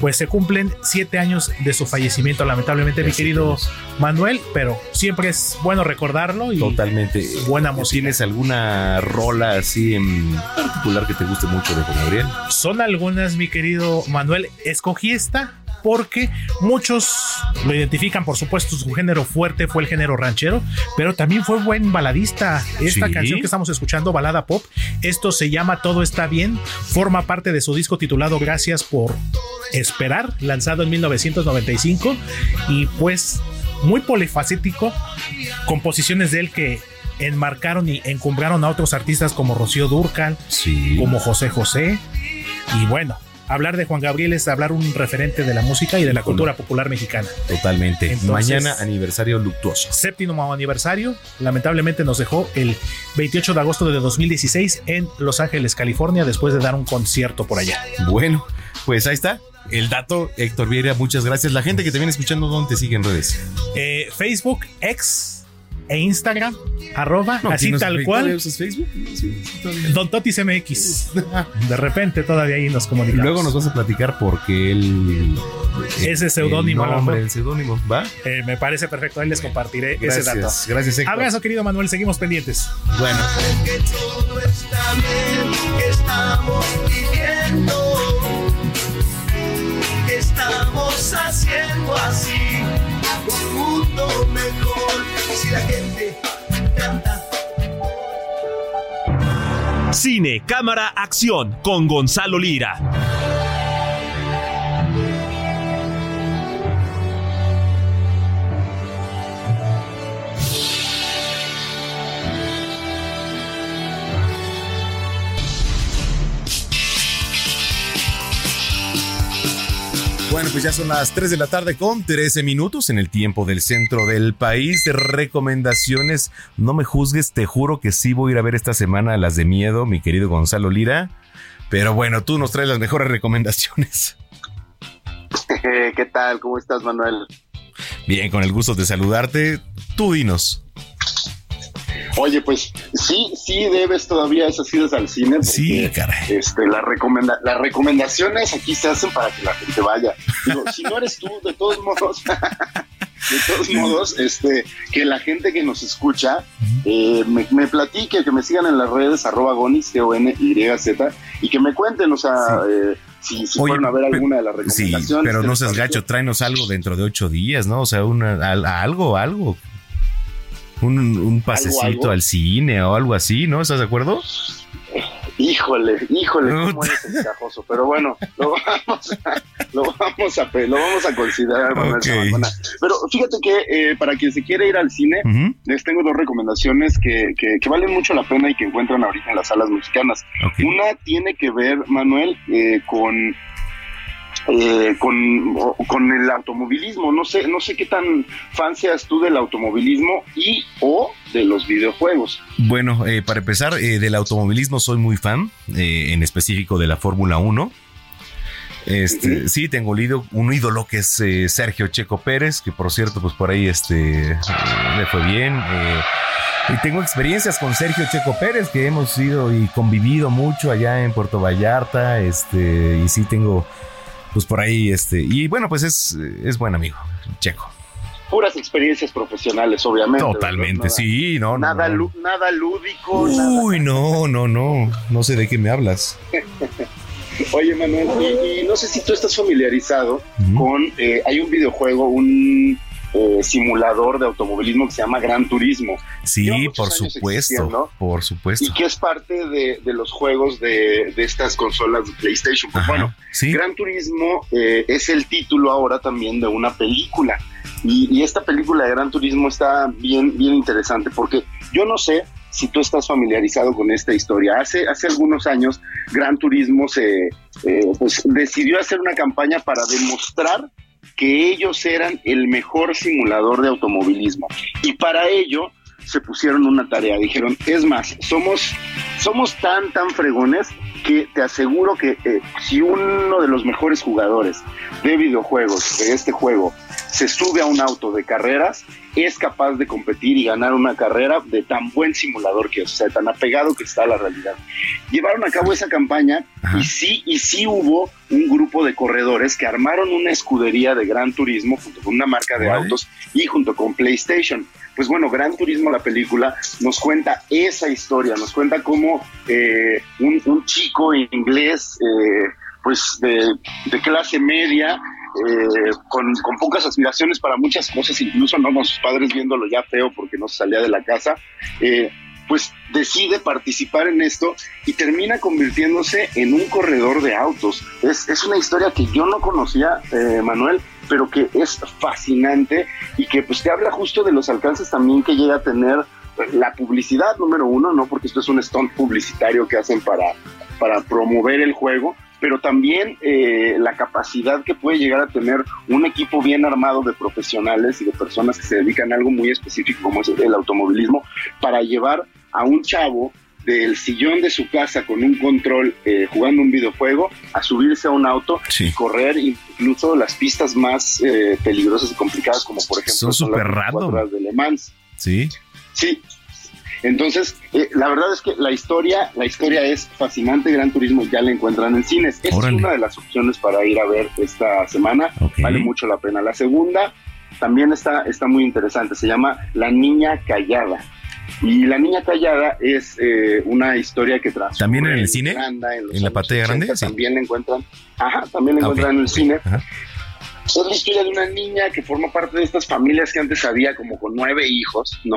pues se cumplen siete años de su fallecimiento lamentablemente mi querido Manuel pero siempre es bueno recordarlo y Totalmente. buena música. ¿Tienes alguna rola así en particular que te guste mucho de Juan Gabriel? son algunas mi querido Manuel escogí esta porque muchos lo identifican, por supuesto, su género fuerte fue el género ranchero, pero también fue buen baladista. Esta Sí. canción que estamos escuchando, balada pop, esto se llama Todo está bien, forma parte de su disco titulado Gracias por esperar, lanzado en 1995 y pues muy polifacético, composiciones de él que enmarcaron y encumbraron a otros artistas como Rocío Durcal, como José José y bueno, hablar de Juan Gabriel es hablar un referente de la música y de la cultura popular mexicana. Totalmente. Entonces- Mañana aniversario luctuoso. Séptimo aniversario, lamentablemente nos dejó el 28 de agosto de 2016 en Los Ángeles, California, después de dar un concierto por allá. Bueno, pues ahí está. El dato, Héctor Vieira, muchas gracias. La gente que te viene escuchando, ¿dónde te sigue en redes? Eh, Facebook, X e Instagram, arroba, No, así ¿tienes tal Facebook? cual. ¿Todavía usas Facebook? Sí, sí, todavía. Don Totis MX. De repente todavía ahí nos comunicamos. Luego nos vas a platicar porque él. Ese seudónimo, El nombre, el seudónimo, ¿va? Eh, me parece perfecto, ahí les compartiré Gracias, ese dato. gracias, Héctor. Abrazo, querido Manuel, seguimos pendientes. Bueno. que todo está bien, que estamos viviendo, estamos haciendo así un mundo mejor. Si la gente canta. Cine, cámara, acción con Gonzalo Lira. Bueno, pues ya son las 3 de la tarde con 13 minutos en el tiempo del centro del país. Recomendaciones, no me juzgues, te juro que sí voy a ir a ver esta semana las de miedo, mi querido Gonzalo Lira. Pero bueno, tú nos traes las mejores recomendaciones. (laughs) ¿Qué tal? ¿Cómo estás, Manuel? Bien, con el gusto de saludarte. Tú dinos. Oye, pues sí, sí debes todavía esas idas al cine. Porque, Sí, caray. Este, la recomenda las recomendaciones aquí se hacen para que la gente vaya. Digo, si no eres tú, de todos modos, (laughs) de todos modos, este, que la gente que nos escucha eh, me, me platique, que me sigan en las redes, arroba gonis, G-O-N-Y-Z, y que me cuenten, o sea, eh, si, si Oye, fueron a ver alguna de las Sí, recomendaciones. pero ¿qué no seas gacho, tráenos algo dentro de ocho días, ¿no? O sea, una, al- algo, algo. Un, un pasecito algo? al cine o algo así, ¿no? ¿Estás de acuerdo? Híjole, híjole, cómo Puta. eres encajoso. Pero bueno, lo (laughs) vamos a, lo vamos a, lo vamos a considerar, Manuel Ok. Zamacona. Pero fíjate que eh, para quien se quiere ir al cine, les tengo dos recomendaciones que, que, que valen mucho la pena y que encuentran ahorita en las salas mexicanas. Una tiene que ver, Manuel, eh, con eh, con, con el automovilismo. No sé, no sé qué tan fan seas tú del automovilismo y o de los videojuegos. Bueno, eh, para empezar, eh, del automovilismo soy muy fan, eh, en específico de la Fórmula 1. Este, Sí, tengo un ídolo, que es eh, Sergio Checo Pérez, que por cierto, pues por ahí este, le fue bien. eh, y tengo experiencias con Sergio Checo Pérez, que hemos ido y convivido mucho allá en Puerto Vallarta. Este, y sí tengo, pues por ahí, este, y bueno, pues es, es buen amigo, Checo. Puras experiencias profesionales, obviamente. Totalmente, sí, no, no, Nada, no. nada lúdico, nada. Uy, no, no, no, no sé de qué me hablas. (laughs) Oye, Manuel, y, y no sé si tú estás familiarizado con. eh, hay un videojuego, un eh, simulador de automovilismo que se llama Gran Turismo. Sí, por supuesto, por supuesto. Y que es parte de, de los juegos de, de estas consolas de PlayStation. Pues Ajá, bueno, sí. Gran Turismo eh, es el título ahora también de una película. Y, y esta película de Gran Turismo está bien, bien interesante porque yo no sé si tú estás familiarizado con esta historia. Hace, hace algunos años Gran Turismo se eh, pues, decidió hacer una campaña para demostrar que ellos eran el mejor simulador de automovilismo. Y para ello se pusieron una tarea. Dijeron, es más, somos, somos tan, tan fregones que te aseguro que eh, si uno de los mejores jugadores de videojuegos, de este juego, se sube a un auto de carreras, es capaz de competir y ganar una carrera de tan buen simulador que es, o sea, tan apegado que está a la realidad. Llevaron a cabo esa campaña y sí, y sí hubo un grupo de corredores que armaron una escudería de Gran Turismo junto con una marca de autos y junto con PlayStation. Pues bueno, Gran Turismo, la película, nos cuenta esa historia, nos cuenta cómo eh, un, un chico inglés, eh, pues de, de clase media, eh, con, pocas aspiraciones para muchas cosas, incluso no con sus padres viéndolo ya feo porque no se salía de la casa, eh, pues decide participar en esto y termina convirtiéndose en un corredor de autos. Es, es una historia que yo no conocía, eh, Manuel, pero que es fascinante y que pues te habla justo de los alcances también que llega a tener la publicidad número uno, ¿no? Porque esto es un stunt publicitario que hacen para, para promover el juego, pero también eh, la capacidad que puede llegar a tener un equipo bien armado de profesionales y de personas que se dedican a algo muy específico como es el automovilismo para llevar a un chavo del sillón de su casa con un control eh, jugando un videojuego a subirse a un auto y correr incluso las pistas más eh, peligrosas y complicadas como por ejemplo Son súper las random. 24 horas de Le Mans. Sí. Sí. Entonces, eh, la verdad es que la historia, la historia es fascinante. Gran Turismo ya la encuentran en cines. Esta es Órale. una de las opciones para ir a ver esta semana. Vale mucho la pena. La segunda también está, está muy interesante. Se llama La Niña Callada. Y La Niña Callada es eh, una historia que transcurre ¿También en el cine? Irlanda, en ¿En la pantalla 80. grande? Sí. También la encuentran. Ajá, también la Ah, encuentran en el cine. Ajá. Es la historia de una niña que forma parte de estas familias que antes había como con nueve hijos, ¿no?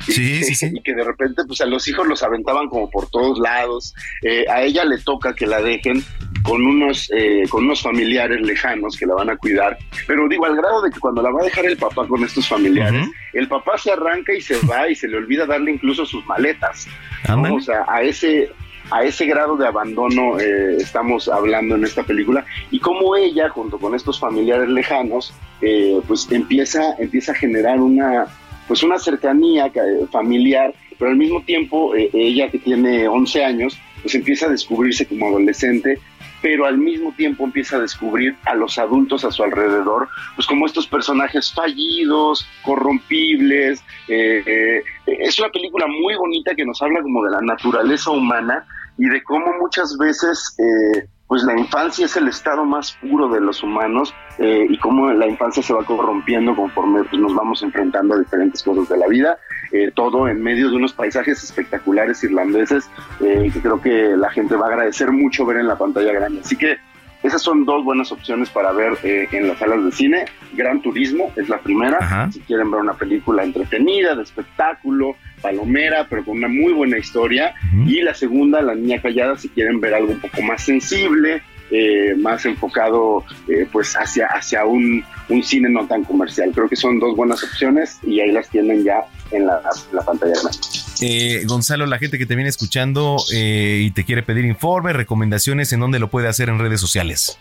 Sí, sí, sí. Y que de repente, pues a los hijos los aventaban como por todos lados. Eh, a ella le toca que la dejen con unos, eh, con unos familiares lejanos que la van a cuidar. Pero digo, al grado de que cuando la va a dejar el papá con estos familiares, el papá se arranca y se va y se le olvida darle incluso sus maletas. ¿no? O sea, a ese, a ese grado de abandono eh, estamos hablando en esta película y cómo ella junto con estos familiares lejanos eh, pues empieza empieza a generar una pues una cercanía eh, familiar pero al mismo tiempo ella que tiene 11 años pues empieza a descubrirse como adolescente pero al mismo tiempo empieza a descubrir a los adultos a su alrededor, pues como estos personajes fallidos, corrompibles. es una película muy bonita que nos habla como de la naturaleza humana y de cómo muchas veces eh, pues la infancia es el estado más puro de los humanos eh, y cómo la infancia se va corrompiendo conforme pues, nos vamos enfrentando a diferentes cosas de la vida, eh, todo en medio de unos paisajes espectaculares irlandeses eh, que creo que la gente va a agradecer mucho ver en la pantalla grande. Así que esas son dos buenas opciones para ver eh, en las salas de cine. Gran Turismo es la primera. Si quieren ver una película entretenida, de espectáculo, palomera, pero con una muy buena historia. Y la segunda, La Niña Callada, si quieren ver algo un poco más sensible, eh, más enfocado eh, pues hacia, hacia un, un cine no tan comercial. Creo que son dos buenas opciones y ahí las tienen ya en la, la pantalla grande. Eh, Gonzalo, la gente que te viene escuchando eh, y te quiere pedir informes, recomendaciones, ¿en dónde lo puede hacer en redes sociales?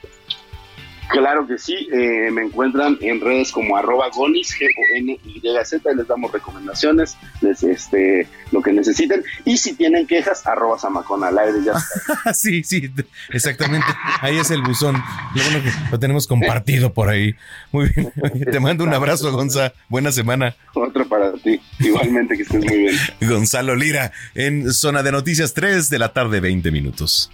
Claro que sí, eh, me encuentran en redes como arroba gonis, G-O-N-Y-Z, les damos recomendaciones, les, este, lo que necesiten, y si tienen quejas, arroba samacona al aire, ya está. (laughs) sí, sí, exactamente. Ahí es el buzón. Lo bueno que lo tenemos compartido por ahí. Muy bien. Te mando un abrazo, Gonza. Buena semana. Otro para ti. Igualmente que estés muy bien. (laughs) Gonzalo Lira, en Zona de Noticias 3 de la tarde, 20 minutos.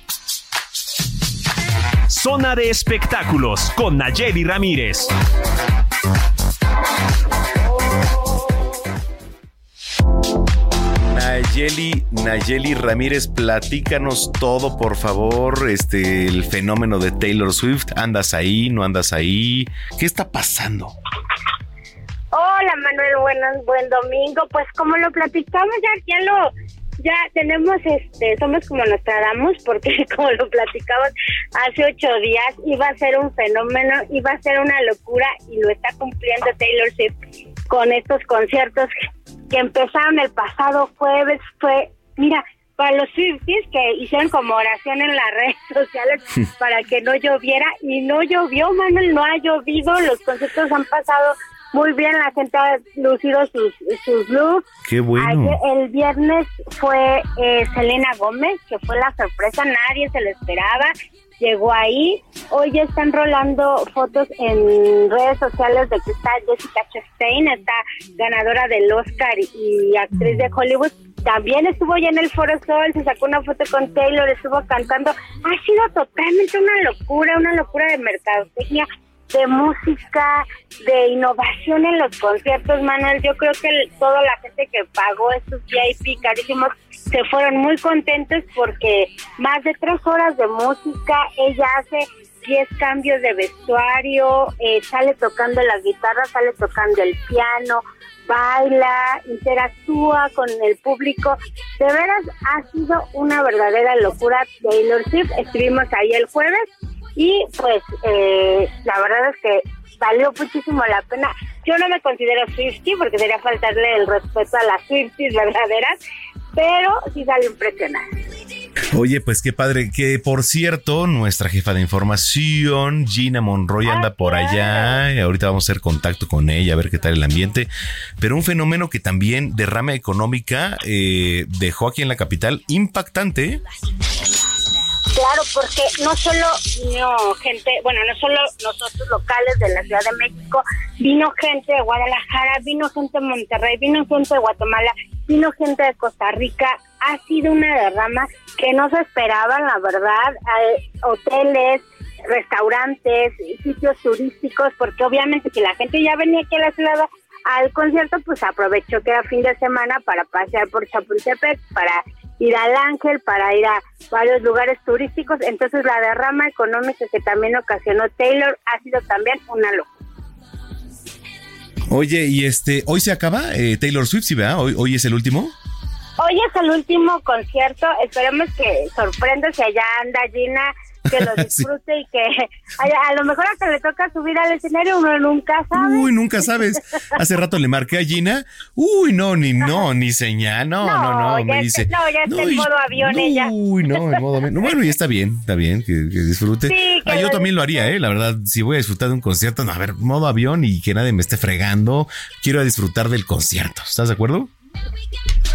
Zona de espectáculos con Nayeli Ramírez. Nayeli, Nayeli Ramírez, platícanos todo, por favor. Este, el fenómeno de Taylor Swift. ¿Andas ahí? ¿No andas ahí? ¿Qué está pasando? Hola Manuel, buenas, buen domingo. Pues como lo platicamos ya, ya lo, ya tenemos, este, somos como Nostradamus porque (laughs) como lo platicamos hace ocho días, iba a ser un fenómeno, iba a ser una locura y lo está cumpliendo Taylor Swift con estos conciertos que empezaron el pasado jueves. Fue, mira, para los Swifties que hicieron como oración en las (laughs) redes sociales (laughs) para que no lloviera y no llovió, Manuel, no ha llovido, los conciertos han pasado muy bien, la gente ha lucido sus, sus looks. Qué bueno. el viernes fue eh, Selena Gómez, que fue la sorpresa, nadie se lo esperaba, llegó ahí. Hoy están rolando fotos en redes sociales de que está Jessica Chastain, esta ganadora del Oscar y actriz de Hollywood. También estuvo ya en el Foro Sol, se sacó una foto con Taylor, estuvo cantando. Ha sido totalmente una locura, una locura de mercadotecnia de música, de innovación en los conciertos, Manuel. Yo creo que toda la gente que pagó estos VIP carísimos se fueron muy contentos porque más de tres horas de música, ella hace diez cambios de vestuario, eh, sale tocando la guitarra, sale tocando el piano, baila, interactúa con el público. De veras ha sido una verdadera locura Taylor Swift. Estuvimos ahí el jueves y pues eh, la verdad es que valió muchísimo la pena. Yo no me considero Swifty porque sería faltarle el respeto a las Swifties verdaderas, pero sí salió impresionante. Oye, pues qué padre, que por cierto, nuestra jefa de información, Gina Monroy, anda por allá. Y ahorita vamos a hacer contacto con ella, a ver qué tal el ambiente. Pero un fenómeno que también derrama económica eh, dejó aquí en la capital impactante. Claro, porque no solo vino gente, bueno, no solo nosotros locales de la Ciudad de México, vino gente de Guadalajara, vino gente de Monterrey, vino gente de Guatemala, vino gente de Costa Rica. Ha sido una derrama que no se esperaban, la verdad. hoteles, restaurantes, sitios turísticos, porque obviamente si la gente ya venía aquí a la ciudad al concierto, pues aprovechó que era fin de semana para pasear por Chapultepec, para ir al Ángel, para ir a varios lugares turísticos. Entonces la derrama económica que también ocasionó Taylor ha sido también una locura. Oye, y este, hoy se acaba eh, Taylor Swift, ¿sí verdad? Hoy, hoy es el último. Hoy es el último concierto. Esperemos que sorprenda si allá anda Gina que lo (laughs) disfrute y que (laughs) a, lo mejor hasta le toca subir al escenario, uno nunca sabe. Uy, nunca sabes. Hace rato le marqué a Gina. Uy, no, ni no, ni señal. No, no, no, me dice. no, ya está en modo avión ella. Uy, no, en modo avión. Bueno, y está bien, está bien, que, disfrute. ah, yo también lo haría, ¿eh? La verdad, si voy a disfrutar de un concierto, no, a ver, modo avión y que nadie me esté fregando. Quiero disfrutar del concierto. ¿Estás de acuerdo?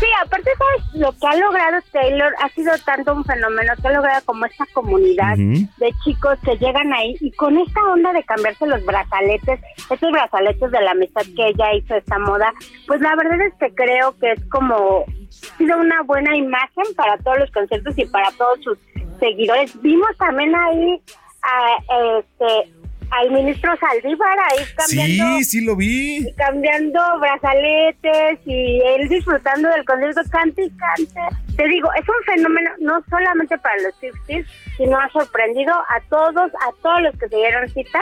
Sí, aparte, ¿sabes? Lo que ha logrado Taylor ha sido tanto un fenómeno que ha logrado como esta comunidad de chicos que llegan ahí y con esta onda de cambiarse los brazaletes, estos brazaletes de la amistad que ella hizo esta moda, pues la verdad es que creo que es como ha sido una buena imagen para todos los conciertos y para todos sus seguidores. Vimos también ahí a este al ministro Saldívar ahí cambiando. Sí, sí lo vi. Cambiando brazaletes y él disfrutando del concierto cante y cante. Te digo, es un fenómeno no solamente para los Swifties, sino ha sorprendido a todos, a todos los que se dieron cita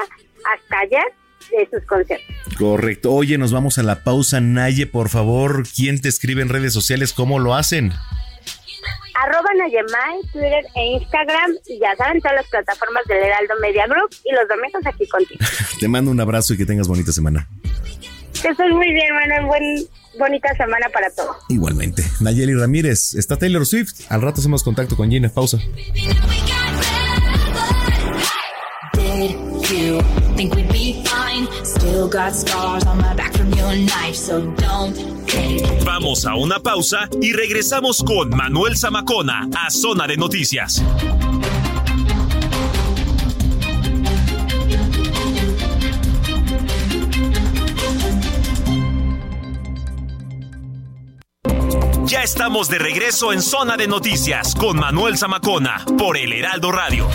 hasta ayer de sus conciertos. Correcto. Oye, nos vamos a la pausa. Naye, por favor, ¿quién te escribe en redes sociales? ¿Cómo lo hacen? Arroba Nayemay, Twitter e Instagram y ya saben todas las plataformas del Heraldo Media Group y los domingos aquí contigo. (laughs) Te mando un abrazo y que tengas bonita semana. Que estés muy bien, hermano. Buen, bonita semana para todos. Igualmente. Nayeli Ramírez, está Taylor Swift. Al rato hacemos contacto con Gina. Pausa. Vamos a una pausa y regresamos con Manuel Zamacona a Zona de Noticias. Ya estamos de regreso en Zona de Noticias con Manuel Zamacona por el Heraldo Radio.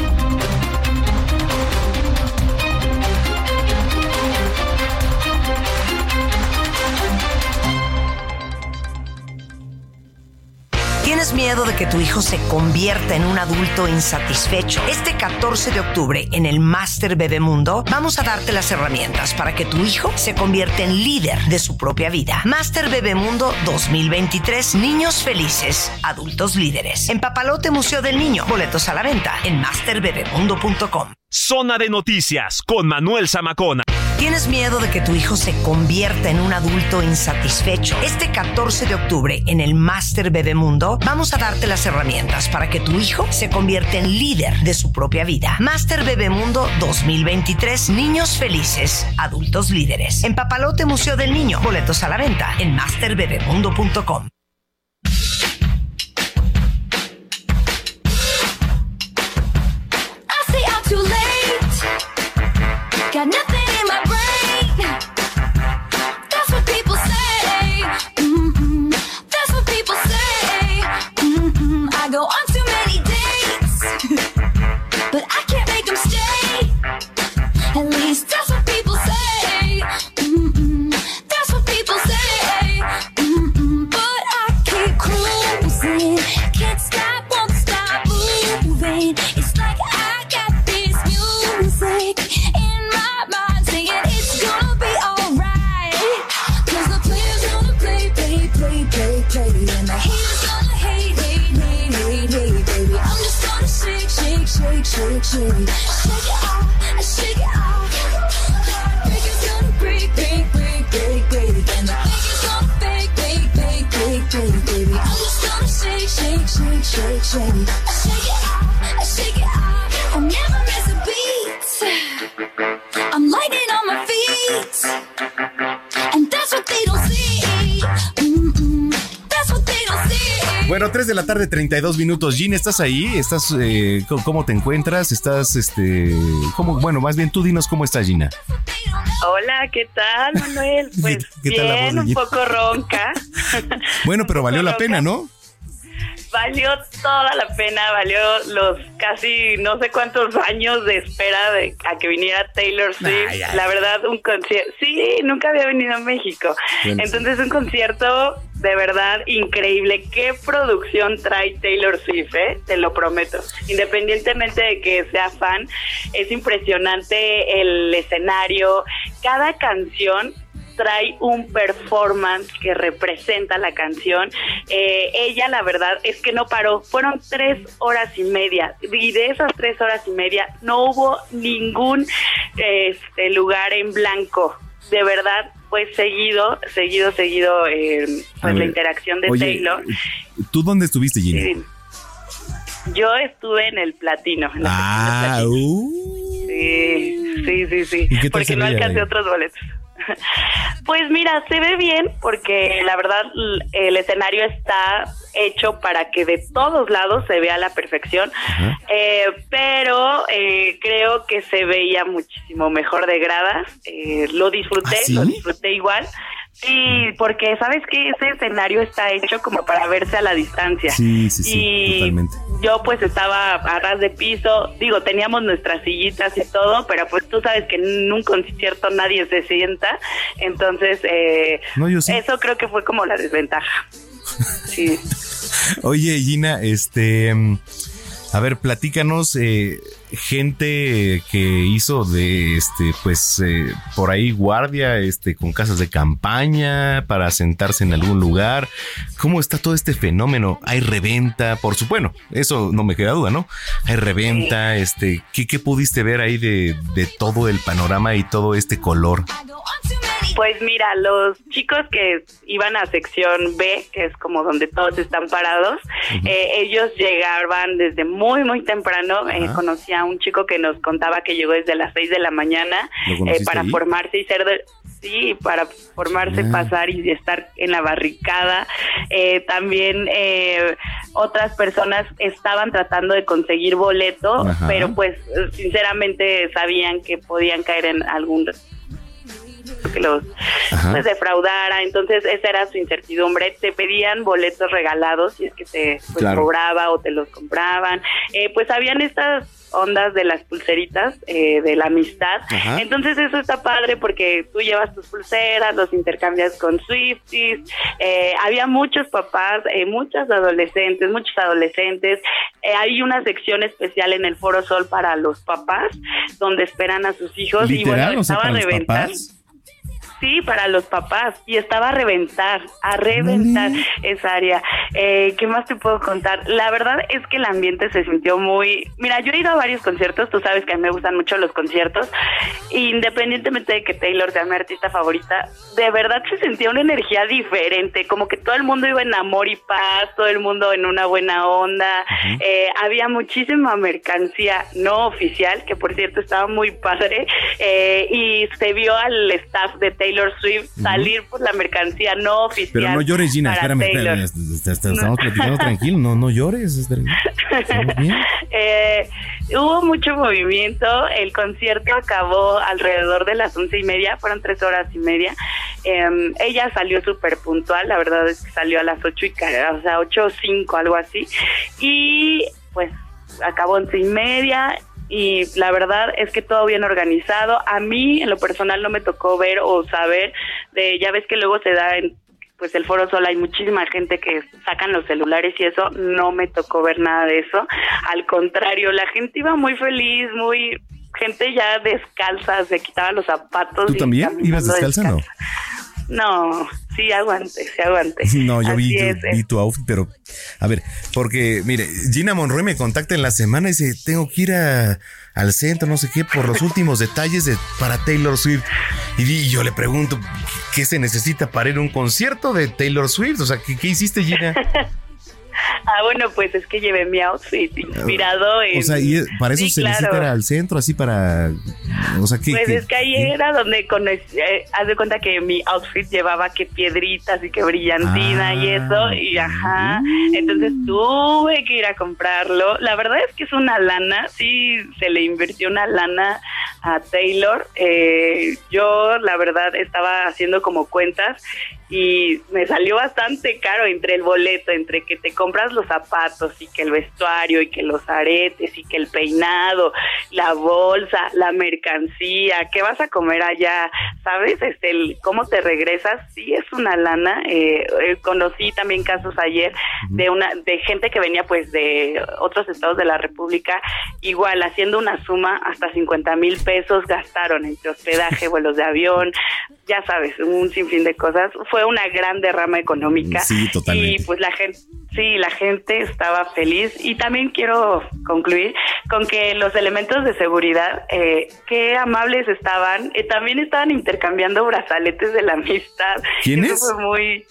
¿Tienes miedo de que tu hijo se convierta en un adulto insatisfecho? Este 14 de octubre en el Master Bebemundo vamos a darte las herramientas para que tu hijo se convierta en líder de su propia vida. Master Bebemundo 2023. Niños felices, adultos líderes. En Papalote Museo del Niño. Boletos a la venta en masterbebemundo.com. Zona de noticias con Manuel Zamacona. ¿Tienes miedo de que tu hijo se convierta en un adulto insatisfecho? Este 14 de octubre, en el Master Bebemundo, vamos a darte las herramientas para que tu hijo se convierta en líder de su propia vida. Master Bebemundo 2023. Niños felices, adultos líderes. En Papalote Museo del Niño. Boletos a la venta en masterbebemundo.com. shake, shake, it off, I shake it off. Heartbreaker's gonna break, break, break, break, break. And the fakers gonna fake, fake, fake, fake, fake, baby. I'm just gonna shake, shake, shake, shake, shake. I shake it off, I shake it off. I'll never miss a beat. I'm lighting on my feet. Bueno, 3 de la tarde, 32 minutos. Jean, ¿estás ahí? ¿Estás, eh, ¿Cómo te encuentras? ¿Estás, este, cómo, bueno, más bien tú dinos cómo estás, Gina? Hola, ¿qué tal, Manuel? (laughs) Pues qué bien, un poco ronca. (laughs) Bueno, pero valió la pena, ¿no? Valió toda la pena, valió los casi no sé cuántos años de espera de a que viniera Taylor Swift. Ay, ay. La verdad, un concierto. Sí, nunca había venido a México. Sí. Entonces, un concierto de verdad increíble. ¿Qué producción trae Taylor Swift? eh? Te lo prometo. Independientemente de que sea fan, es impresionante el escenario. Cada canción trae un performance que representa la canción. Eh, ella, la verdad, es que no paró. Fueron tres horas y media. Y de esas tres horas y media no hubo ningún este, lugar en blanco. De verdad, fue seguido, seguido, seguido, eh, pues la interacción de oye, Taylor. ¿Tú dónde estuviste, Gina? Sí. Yo estuve en el platino. en Ah, uh, Sí, sí, sí, sí. ¿Y qué tal Porque no alcancé ahí? otros boletos. Pues mira, se ve bien porque la verdad el escenario está hecho para que de todos lados se vea a la perfección, Eh, pero eh, creo que se veía muchísimo mejor de gradas. Eh, lo disfruté, ¿Ah, sí? lo disfruté igual. Sí, porque sabes que ese escenario está hecho como para verse a la distancia. Sí, sí, sí, Y totalmente. Yo pues estaba a ras de piso, digo, teníamos nuestras sillitas y todo, pero pues tú sabes que en un concierto nadie se sienta, entonces eh, No, yo sí. eso creo que fue como la desventaja. (laughs) Sí. Oye, Gina, este. mm, A ver, platícanos, eh, gente que hizo de este, pues, eh, por ahí guardia, este, con casas de campaña para sentarse en algún lugar. ¿Cómo está todo este fenómeno? ¿Hay reventa? Por supuesto, eso no me queda duda, ¿no? Hay reventa, este, ¿qué, qué pudiste ver ahí de, de todo el panorama y todo este color? Pues mira, los chicos que iban a sección B, que es como donde todos están parados, eh, ellos llegaban desde muy, muy temprano. Eh, conocí a un chico que nos contaba que llegó desde las 6 de la mañana ¿Lo eh, para ahí? formarse y ser de... Sí, para formarse, Ah. pasar y estar en la barricada. Eh, también eh, otras personas estaban tratando de conseguir boleto, Ajá. pero pues sinceramente sabían que podían caer en algún que los pues defraudara, entonces esa era su incertidumbre, te pedían boletos regalados si es que te pues, Claro. cobraba o te los compraban, Eh, pues habían estas ondas de las pulseritas eh, de la amistad, Ajá. entonces eso está padre porque tú llevas tus pulseras, los intercambias con Swifties, eh, había muchos papás, eh, muchas adolescentes, muchos adolescentes, Eh, hay una sección especial en el Foro Sol para los papás donde esperan a sus hijos. Y Literal, bueno, o sea, estaba los reventando. Sí, para los papás. Y estaba a reventar, a reventar esa área. Eh, ¿Qué más te puedo contar? La verdad es que el ambiente se sintió muy... Mira, yo he ido a varios conciertos, tú sabes que a mí me gustan mucho los conciertos. Independientemente de que Taylor sea mi artista favorita, de verdad se sentía una energía diferente, como que todo el mundo iba en amor y paz, todo el mundo en una buena onda. Eh, había muchísima mercancía no oficial, que por cierto estaba muy padre, eh, y se vio al staff de Taylor Swift salir por la mercancía no oficial. Pero no llores, Gina, espérame, Taylor. espérame, est- est- estamos platicando tranquilo, no, no llores. (laughs) Eh, hubo mucho movimiento, el concierto acabó alrededor de las once y media, fueron tres horas y media. Eh, ella salió súper puntual, la verdad es que salió a las ocho y o sea, ocho o cinco, algo así. Y pues acabó once y media y la verdad es que todo bien organizado. A mí, en lo personal, no me tocó ver o saber de, ya ves que luego se da en pues el Foro Sol hay muchísima gente que sacan los celulares y eso, no me tocó ver nada de eso. Al contrario, la gente iba muy feliz, muy gente ya descalza, se quitaba los zapatos. ¿Tú y también ibas descalza, no? No, sí aguante, sí aguante. (laughs) No, yo vi, yo vi tu outfit, pero a ver, porque mire, Gina Monroy me contacta en la semana y dice, tengo que ir a- al centro, no sé qué, por los últimos detalles de, para Taylor Swift. Y, di- yo le pregunto, ¿qué se necesita para ir a un concierto de Taylor Swift? O sea, ¿qué, qué hiciste, Gina? (laughs) Ah, bueno, pues es que llevé mi outfit inspirado en... O sea, y para eso Sí, se claro. necesita ir al centro, así para... O sea, ¿qué? Pues qué- es que ahí era donde conocí, eh, haz de cuenta que mi outfit llevaba que piedritas y que brillantina y Ah, eso, y ajá, entonces tuve que ir a comprarlo. La verdad es que es una lana, sí se le invirtió una lana a Taylor. Eh, yo la verdad estaba haciendo como cuentas y me salió bastante caro entre el boleto, entre que te compras los zapatos y que el vestuario y que los aretes y que el peinado, la bolsa, la mercancía, qué vas a comer allá, ¿sabes? Este, el, cómo te regresas, sí es una lana. Eh, eh, conocí también casos ayer de una de gente que venía pues de otros estados de la República, igual haciendo una suma hasta 50 mil pesos gastaron entre hospedaje, (laughs) vuelos de avión, ya sabes, un sinfín de cosas. Fue una gran derrama económica. Sí, totalmente. Y pues la gente, sí, la gente estaba feliz. Y también quiero concluir con que los elementos de seguridad, eh, qué amables estaban. Eh, también estaban intercambiando brazaletes de la amistad. ¿Quiénes? Eso fue muy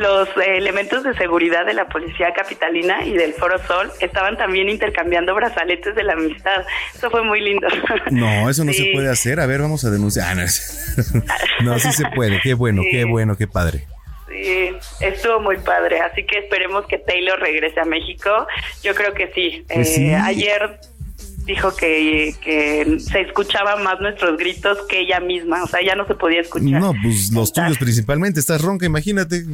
los eh, elementos de seguridad de la policía capitalina y del Foro Sol estaban también intercambiando brazaletes de la amistad. Eso fue muy lindo. (laughs) No, eso no Sí. se puede hacer. A ver, vamos a denunciar. Ah, no, (laughs) no, sí se puede. Qué bueno, qué bueno, qué padre. Sí, estuvo muy padre, así que esperemos que Taylor regrese a México. Yo creo que sí. Pues Eh, sí. Ayer dijo que, que se escuchaban más nuestros gritos que ella misma, o sea, ya no se podía escuchar. No, pues los tuyos principalmente. Estás ronca, imagínate.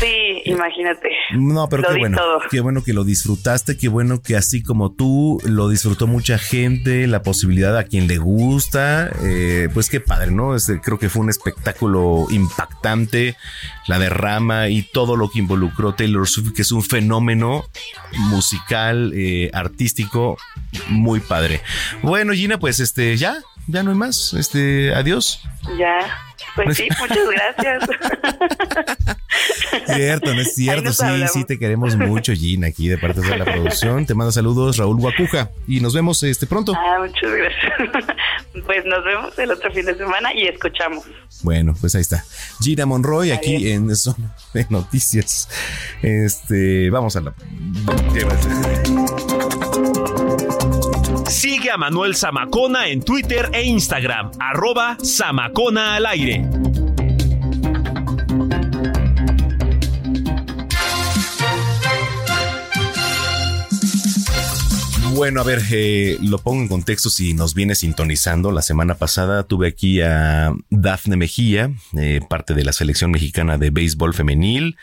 Sí, imagínate. No, pero Lo qué bueno. todo. Qué bueno que lo disfrutaste, qué bueno que así como tú lo disfrutó mucha gente, la posibilidad a quien le gusta, eh, pues qué padre, ¿no? Este, creo que fue un espectáculo impactante, la derrama y todo lo que involucró Taylor Swift, que es un fenómeno musical, eh, artístico, muy padre. Bueno, Gina, pues este, ya, ya no hay más. Este, adiós. Ya, pues sí, (laughs) muchas gracias. Cierto, no es cierto. Sí, hablamos. sí, te queremos mucho, Gina, aquí de parte de la (laughs) producción. Te manda saludos, Raúl Guacuja. Y nos vemos este pronto. Ah, muchas gracias. (laughs) Pues nos vemos el otro fin de semana y escuchamos. Bueno, pues ahí está. Gina Monroy, aquí en Zona de Noticias. Este, vamos a la. Sigue a Manuel Zamacona en Twitter e Instagram, arroba Zamacona al aire. Bueno, a ver, eh, lo pongo en contexto si nos viene sintonizando. La semana pasada tuve aquí a Dafne Mejía, eh, parte de la selección mexicana de béisbol femenil.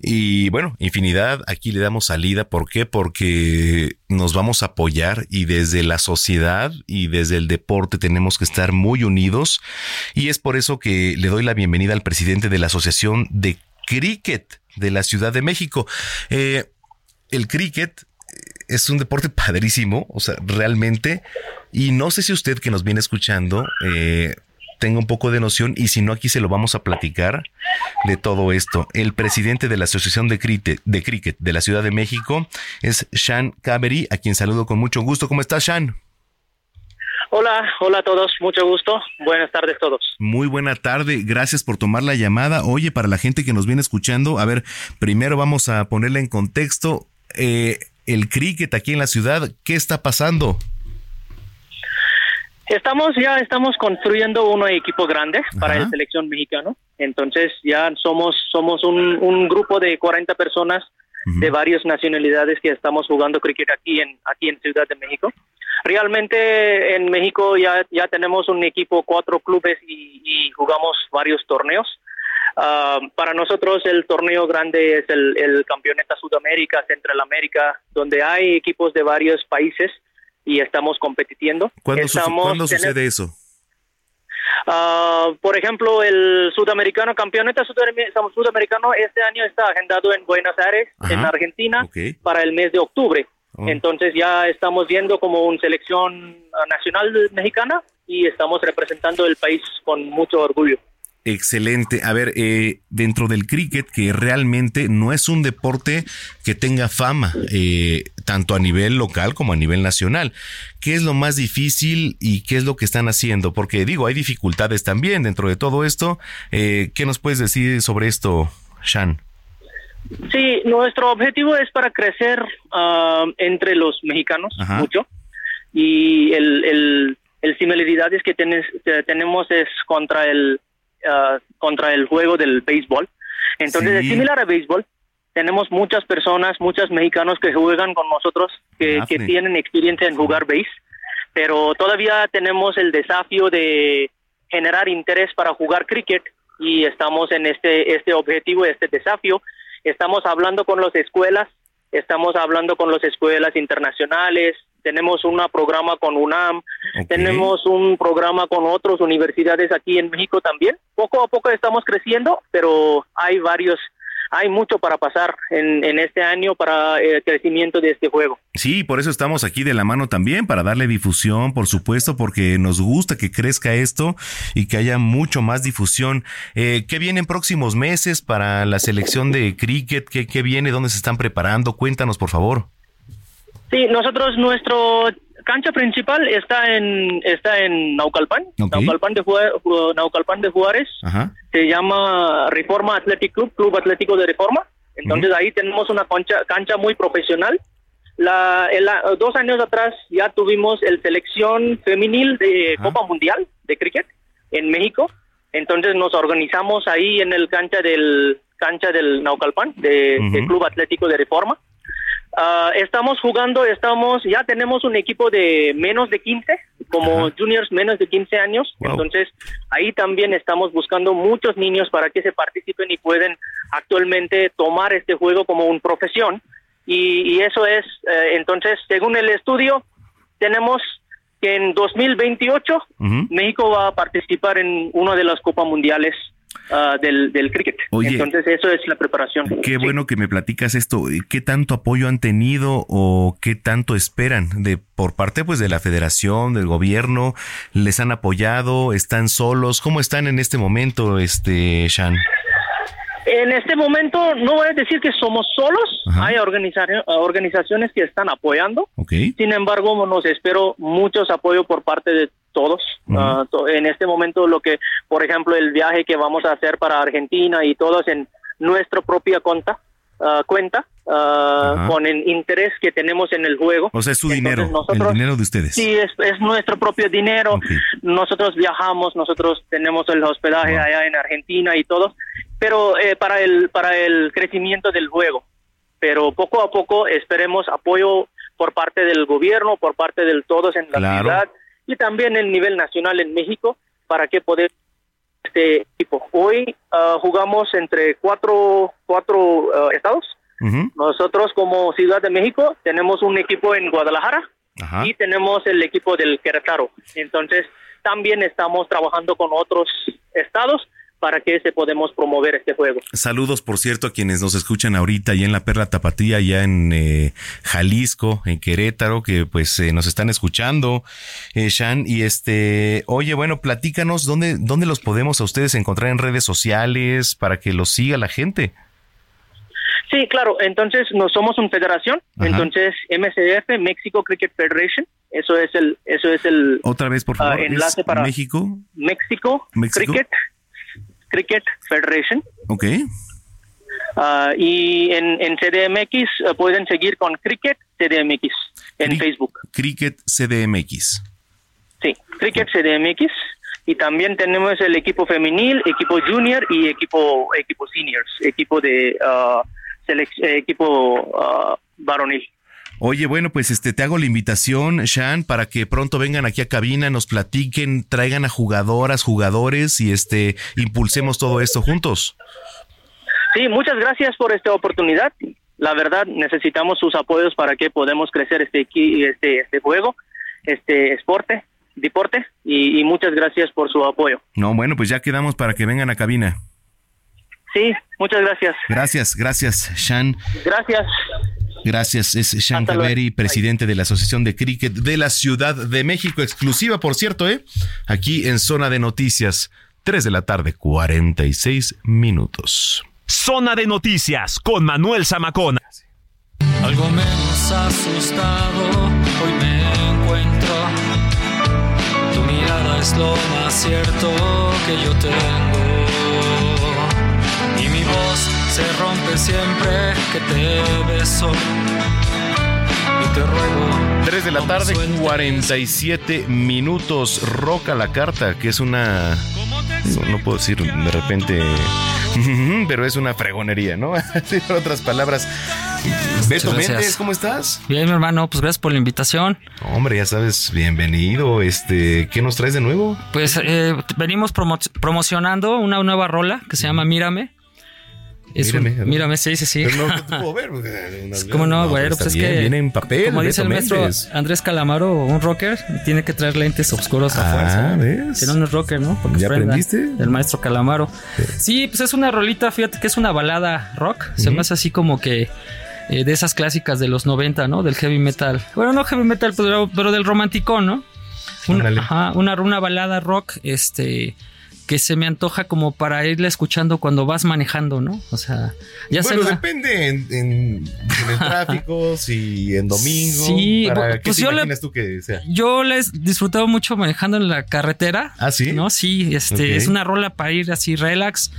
Y bueno, infinidad, aquí le damos salida. ¿Por qué? Porque nos vamos a apoyar y desde la sociedad y desde el deporte tenemos que estar muy unidos. Y es por eso que le doy la bienvenida al presidente de la Asociación de Cricket de la Ciudad de México. Eh, el cricket es un deporte padrísimo, o sea, realmente. Y no sé si usted que nos viene escuchando, eh, tenga un poco de noción y si no aquí se lo vamos a platicar de todo esto. El presidente de la Asociación de Cricket de, Cricket de la Ciudad de México es Sean Cavery, a quien saludo con mucho gusto. ¿Cómo estás, Sean? Hola, hola a todos, mucho gusto. Buenas tardes todos. Muy buena tarde, gracias por tomar la llamada. Oye, para la gente que nos viene escuchando, a ver, primero vamos a ponerle en contexto eh, el cricket aquí en la ciudad. ¿Qué está pasando? Estamos ya estamos construyendo un equipo grande para la selección mexicano. Entonces ya somos somos un, un grupo de 40 personas de varias nacionalidades que estamos jugando cricket aquí en aquí en Ciudad de México. Realmente en México ya ya tenemos un equipo, cuatro clubes y, y jugamos varios torneos. Ah, para nosotros el torneo grande es el, el Campeonato Sudamérica, Central América, donde hay equipos de varios países y estamos compitiendo. ¿Cuándo, Estamos- ¿cuándo tenem- sucede eso? Ah, por ejemplo, el sudamericano, campeonato sudam- sudamericano este año está agendado en Buenos Aires, Ajá, en Argentina, para el mes de octubre. Oh. Entonces ya estamos viendo como una selección ah, nacional mexicana y estamos representando el país con mucho orgullo. Excelente. A ver, eh, dentro del cricket, que realmente no es un deporte que tenga fama, eh, tanto a nivel local como a nivel nacional. ¿Qué es lo más difícil y qué es lo que están haciendo? Porque digo, hay dificultades también dentro de todo esto. Eh, ¿Qué nos puedes decir sobre esto, Shan? Sí, nuestro objetivo es para crecer ah, entre los mexicanos Ajá. mucho y el, el, el similaridades que, tenes- tenemos es contra el ah, contra el juego del béisbol. Entonces Sí. es similar a béisbol. Tenemos muchas personas, muchos mexicanos que juegan con nosotros, que, que tienen experiencia en jugar béis, pero todavía tenemos el desafío de generar interés para jugar cricket y estamos en este este objetivo, este desafío. Estamos hablando con las escuelas, estamos hablando con las escuelas internacionales, tenemos un programa con UNAM, tenemos un programa con otras universidades aquí en México también. Poco a poco estamos creciendo, pero hay varios, hay mucho para pasar en, en este año para el crecimiento de este juego. Sí, por eso estamos aquí de la mano también, para darle difusión, por supuesto, porque nos gusta que crezca esto y que haya mucho más difusión. Eh, ¿Qué viene en próximos meses para la selección de cricket? ¿Qué, qué viene? ¿Dónde se están preparando? Cuéntanos, por favor. Sí, nosotros nuestro cancha principal está en está en Naucalpan. Naucalpan de Juárez, Naucalpan de Juárez. Ajá. Se llama Reforma Athletic Club, Club Atlético de Reforma. Entonces ahí tenemos una cancha cancha muy profesional. La, el- dos años atrás ya tuvimos el selección femenil de Copa Mundial de cricket en México. Entonces nos organizamos ahí en el cancha del cancha del Naucalpan de, de Club Atlético de Reforma. Ah, estamos jugando, estamos, ya tenemos un equipo de menos de 15, como juniors menos de 15 años. Entonces, ahí también estamos buscando muchos niños para que se participen y pueden actualmente tomar este juego como una profesión. Y, y eso es, eh, entonces, según el estudio, tenemos que en 2028 México va a participar en una de las Copas Mundiales ah, del, del cricket. Oye. Entonces, eso es la preparación. Qué bueno que me platicas esto. ¿Qué tanto apoyo han tenido o qué tanto esperan de por parte pues de la Federación, del gobierno? ¿Les han apoyado? ¿Están solos? ¿Cómo están en este momento, este Shan? En este momento no voy a decir que somos solos, hay organiza- organizaciones que están apoyando. Sin embargo, nos espero muchos apoyo por parte de todos. To- en este momento lo que, por ejemplo, el viaje que vamos a hacer para Argentina y todos en nuestra propia cuenta, ah, cuenta, ah, Ajá. con el interés que tenemos en el juego. O sea, es su Entonces, dinero, nosotros- el dinero de ustedes. Sí, es, es nuestro propio dinero. Nosotros viajamos, nosotros tenemos el hospedaje allá en Argentina y todo, pero eh, para el para el crecimiento del juego. Pero poco a poco esperemos apoyo por parte del gobierno, por parte de todos en la Claro. ciudad y también en nivel nacional en México para que poder este equipo. Hoy ah, jugamos entre cuatro cuatro ah, estados. Nosotros como Ciudad de México tenemos un equipo en Guadalajara y tenemos el equipo del Querétaro. Entonces también estamos trabajando con otros estados para que se podemos promover este juego. Saludos, por cierto, a quienes nos escuchan ahorita ya en la Perla Tapatía, ya en eh, Jalisco, en Querétaro, que pues eh, nos están escuchando, eh, Shan. Y este, oye, bueno, platícanos dónde, dónde los podemos a ustedes encontrar en redes sociales para que los siga la gente. Sí, claro. Entonces, no somos una federación. Ajá. Entonces, MCF, Mexico Cricket Federation, eso es el, eso es el Otra vez, por ah, favor, ¿es enlace para México. México, México. Cricket, Cricket Federation. Ok. Ah, y en, en CDMX ah, pueden seguir con Cricket CDMX en Facebook. Cricket CDMX. Sí, Cricket CDMX. Y también tenemos el equipo femenil, equipo junior y equipo equipo seniors, equipo de eh, equipo ah, varonil. Oye, bueno, pues este te hago la invitación, Shan, para que pronto vengan aquí a cabina, nos platiquen, traigan a jugadoras, jugadores y este impulsemos todo esto juntos. Sí, muchas gracias por esta oportunidad. La verdad, necesitamos sus apoyos para que podamos crecer este este este juego, este deporte, deporte y, y muchas gracias por su apoyo. No, bueno, pues ya quedamos para que vengan a cabina. Sí, muchas gracias. Gracias, gracias, Shan. Gracias. Gracias, es luego. Kaveri, presidente de la Asociación de Cricket de la Ciudad de México, exclusiva, por cierto, ¿eh? Aquí en Zona de Noticias, 3 de la tarde, 46 minutos. Zona de Noticias con Manuel Zamacona. Algo menos asustado, hoy me encuentro. Tu mirada es lo más cierto que yo tengo. Y mi voz se rompe siempre que te beso. Y te ruego. 3 de la tarde, 47 minutos. Roca la carta, que es una. No, no puedo decir de repente. (laughs) Pero es una fregonería, ¿no? (laughs) En otras palabras. Beto. Méndez, ¿cómo estás? Bien, mi hermano, pues gracias por la invitación. Hombre, ya sabes, bienvenido. Este, ¿qué nos traes de nuevo? Pues eh, venimos promo- promocionando una nueva rola que se llama Mírame. Es un- Mírame, a ver. mírame, sí, sí, sí. Pero no, no te (laughs) puedo ver. ¿Cómo no, güey? pues es bien, que. Viene en papel. Como dice el maestro. Andrés Calamaro, un rocker, tiene que traer lentes oscuros a Ah, fuerza. ¿ves? Si no, no es rocker, ¿no? Porque ¿Ya aprendiste? El maestro Calamaro. Sí, pues es una rolita, fíjate que es una balada rock. Se me hace así como que. eh, de esas clásicas de los 90, ¿no? Del heavy metal. Bueno, no heavy metal, pero, pero del romanticón, ¿no? Una, ajá, una, una balada rock, este, que se me antoja como para irle escuchando cuando vas manejando, ¿no? O sea, ya bueno, depende en, en- en el tráfico, (laughs) si en domingo. Sí, para, bu- ¿Qué pues te yo le- tú que sea? Yo les he disfrutado mucho manejando en la carretera. ¿Ah, sí? No, sí, este, es una rola para ir así relax.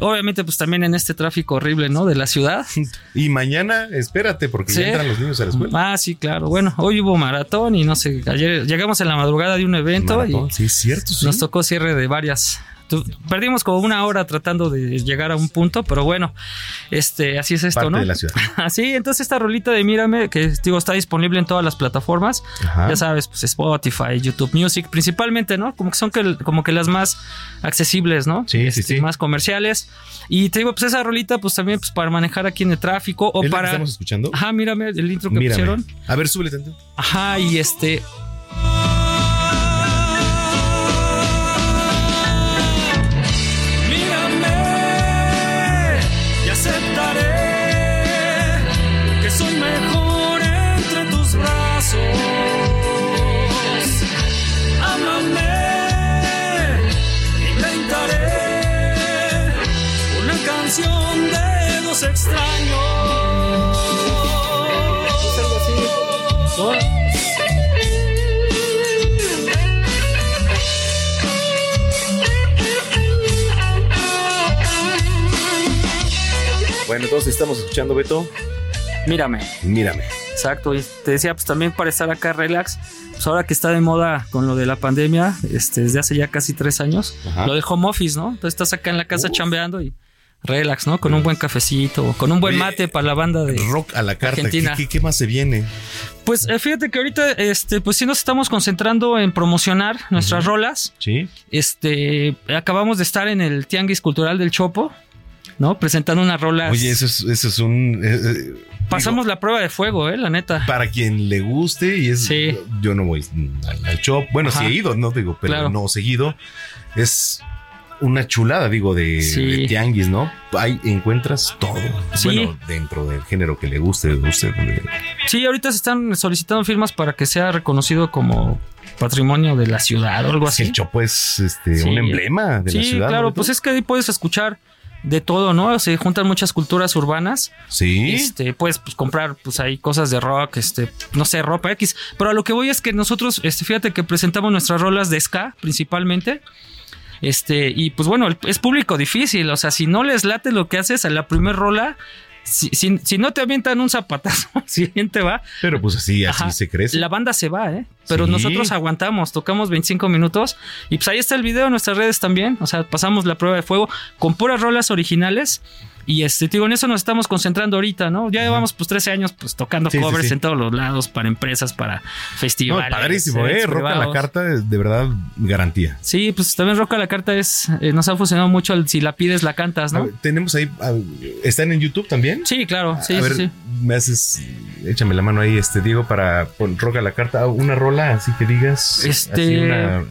Obviamente, pues también en este tráfico horrible, ¿no? De la ciudad. (laughs) Y mañana, espérate, porque ya entran los niños a la escuela. Ah, sí, claro. Bueno, hoy hubo maratón y no sé, ayer llegamos en la madrugada de un evento Maratón, y sí, es cierto, sí. nos tocó cierre de varias. Perdimos como una hora tratando de llegar a un punto, pero bueno, este, así es esto, Parte ¿no? de la ciudad. (laughs) Así, entonces esta rolita de Mírame, que digo, está disponible en todas las plataformas. Ajá. Ya sabes, pues Spotify, YouTube Music, principalmente, ¿no? Como que son que, como que las más accesibles, ¿no? Sí, sí, Este, sí. Más comerciales. Y te digo, pues esa rolita, pues también pues, para manejar aquí en el tráfico o ¿Es la que para. estamos escuchando? Ajá, mírame el intro que Mírame. pusieron. A ver, súbele tanto. Ajá, y este. Bueno, entonces estamos escuchando, Beto. Mírame. Mírame. Exacto, y te decía, pues también para estar acá relax, pues ahora que está de moda con lo de la pandemia, este, desde hace ya casi tres años, Ajá. lo del home office, ¿no? Entonces estás acá en la casa chambeando y relax, ¿no? Con un buen cafecito, con un buen Oye, mate para la banda de Rock a la carta. ¿Qué, Argentina. qué, qué más se viene? Pues eh, fíjate que ahorita, este, pues sí nos estamos concentrando en promocionar nuestras rolas. Sí. Este, acabamos de estar en el Tianguis Cultural del Chopo, ¿no? Presentando unas rolas. Oye, eso es, eso es un. eh, eh, Pasamos la prueba de fuego, eh, la neta. para quien le guste y es. Yo no voy al, al shop. Bueno, Ajá. sí he ido, no digo, pero Claro. no seguido. Es una chulada, digo, de, Sí. de tianguis, ¿no? Ahí encuentras todo. Sí. Bueno, dentro del género que le guste, guste. de- Sí, ahorita se están solicitando firmas para que sea reconocido como patrimonio de la ciudad o algo así. El Chopo es este, Sí. un emblema de sí, la ciudad. claro, ¿no? pues es que ahí puedes escuchar de todo, ¿no? Se juntan muchas culturas urbanas. Sí. Este, puedes pues, comprar, pues hay cosas de rock, este, no sé, ropa X. Pero a lo que voy es que nosotros, este, fíjate que presentamos nuestras rolas de ska principalmente. Este, y pues bueno, es público difícil. O sea, si no les late lo que haces a la primer rola, si, si- si no te avientan un zapatazo, (laughs) siguiente va. Pero pues así, así Ajá. se crece. La banda se va, ¿eh? Pero Sí. nosotros aguantamos, tocamos 25 minutos y pues ahí está el video en nuestras redes también. O sea, pasamos la prueba de fuego con puras rolas originales. Y este, te digo, en eso nos estamos concentrando ahorita, ¿no? Ya llevamos pues 13 años pues tocando Sí, covers sí. en todos los lados, para empresas, para No, festivales. padrísimo, ¿eh? eventos Roca la carta, de verdad, garantía. Sí, pues también Roca la carta es, eh, nos ha funcionado mucho el si la pides la cantas, ¿no? ver, tenemos ahí, ¿están en YouTube también? Sí, claro, sí, a sí, ver, me haces, échame la mano ahí, este Diego, para pon, roca la carta, una rola, así que digas. Este, así una-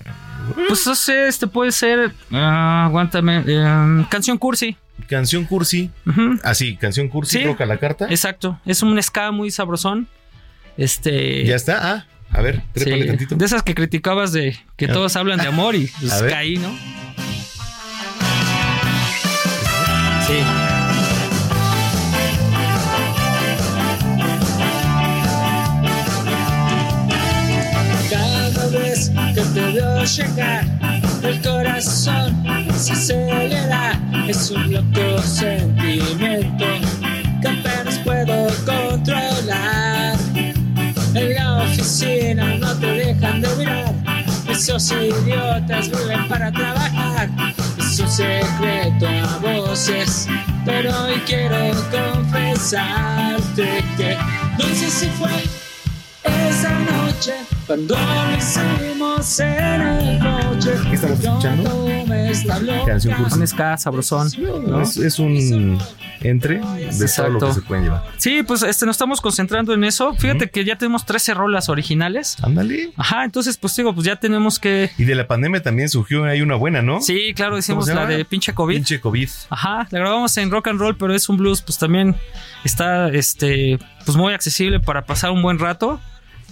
Pues no sé, este puede ser, ah, aguántame, eh, canción cursi. Canción cursi. Así, canción cursi, Sí. roca la carta. Exacto, es un ska muy sabrosón. Este. Ya está, ah, a ver, trépale sí, tantito. De esas que criticabas de que A- todos hablan de amor y (laughs) pues, A ver. caí, ¿no? Sí. Cada vez que te veo llegar, el corazón se acelera. Es un loco sentimiento que apenas puedo controlar. En la oficina no te dejan de mirar. Esos idiotas viven para trabajar. Es un secreto a voces, pero hoy quiero confesarte que no sé si fue esa noche cuando lo hicimos en el coche. ¿Qué estamos escuchando? Canción. Un ska sabrosón. ¿no? Es, es un entre de todo lo Exacto. que se pueden llevar. Sí, pues este, nos estamos concentrando en eso. Fíjate que ya tenemos 13 rolas originales. Ándale. Ajá, entonces, pues digo, pues ya tenemos que. Y de la pandemia también surgió ahí una buena, ¿no? Sí, claro, ¿Cómo decimos se la de pinche COVID. Pinche COVID. Ajá, la grabamos en rock and roll, pero es un blues, pues también está este, pues muy accesible para pasar un buen rato.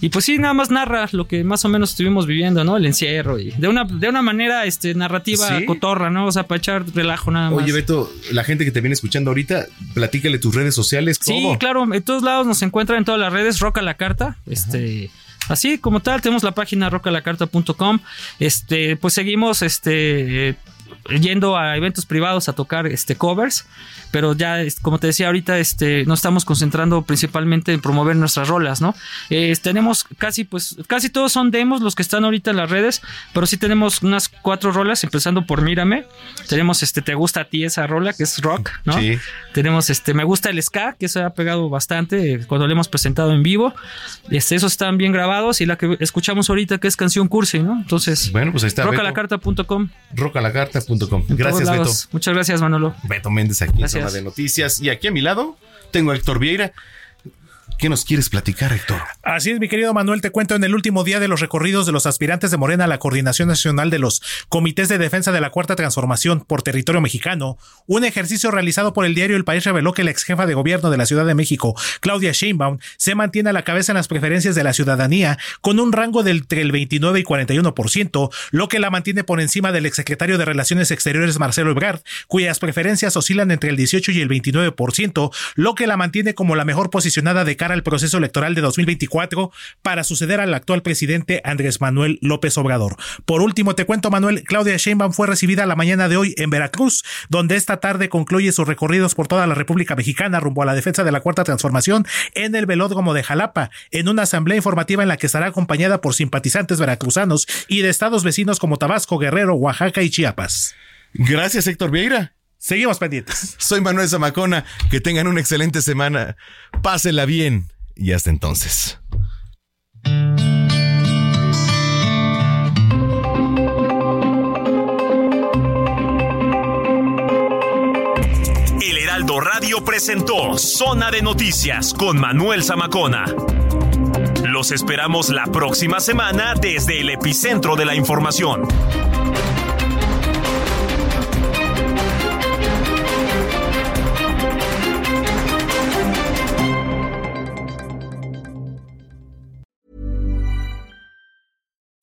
Y pues sí, nada más narra lo que más o menos estuvimos viviendo, ¿no? El encierro y de una, de una manera este, narrativa Sí. cotorra, ¿no? O sea, para echar relajo nada más. Oye, Beto, la gente que te viene escuchando ahorita, platícale tus redes sociales, Sí, todo. claro, en todos lados nos encuentran en todas las redes, Roca la Carta. Este. Así como tal, tenemos la página rocalacarta.com. Este, pues seguimos este yendo a eventos privados a tocar este covers, pero ya como te decía ahorita, este nos estamos concentrando principalmente en promover nuestras rolas, ¿no? Eh, tenemos casi pues casi todos son demos los que están ahorita en las redes, pero sí tenemos unas cuatro rolas empezando por Mírame. Tenemos este Te gusta a ti esa rola que es rock, ¿no? Sí. Tenemos este Me gusta el ska, que se ha pegado bastante eh, cuando lo hemos presentado en vivo. Este, esos están bien grabados y la que escuchamos ahorita que es canción cursi, ¿no? Entonces, Bueno, pues ahí está. Rocalacarta.com. Rocalacarta.com. Gracias, Beto. Muchas gracias, Manolo. Beto Méndez aquí Gracias. en Zona de Noticias. Y aquí a mi lado tengo a Héctor Vieira. ¿Qué nos quieres platicar, Héctor? Así es, mi querido Manuel, te cuento en el último día de los recorridos de los aspirantes de Morena a la Coordinación Nacional de los Comités de Defensa de la Cuarta Transformación por territorio mexicano, un ejercicio realizado por el diario El País reveló que la ex jefa de gobierno de la Ciudad de México, Claudia Sheinbaum, se mantiene a la cabeza en las preferencias de la ciudadanía con un rango del entre el 29 y 41%, lo que la mantiene por encima del exsecretario de Relaciones Exteriores Marcelo Ebrard, cuyas preferencias oscilan entre el 18 y el 29%, lo que la mantiene como la mejor posicionada de al proceso electoral de 2024 para suceder al actual presidente Andrés Manuel López Obrador. Por último, te cuento, Manuel, Claudia Sheinbaum fue recibida la mañana de hoy en Veracruz, donde esta tarde concluye sus recorridos por toda la República Mexicana rumbo a la defensa de la Cuarta Transformación en el velódromo de Jalapa, en una asamblea informativa en la que estará acompañada por simpatizantes veracruzanos y de estados vecinos como Tabasco, Guerrero, Oaxaca y Chiapas. Gracias, Héctor Vieira. Seguimos pendientes. (laughs) Soy Manuel Zamacona. Que tengan una excelente semana. Pásela bien. Y hasta entonces. El Heraldo Radio presentó Zona de Noticias con Manuel Zamacona. Los esperamos la próxima semana desde el epicentro de la información.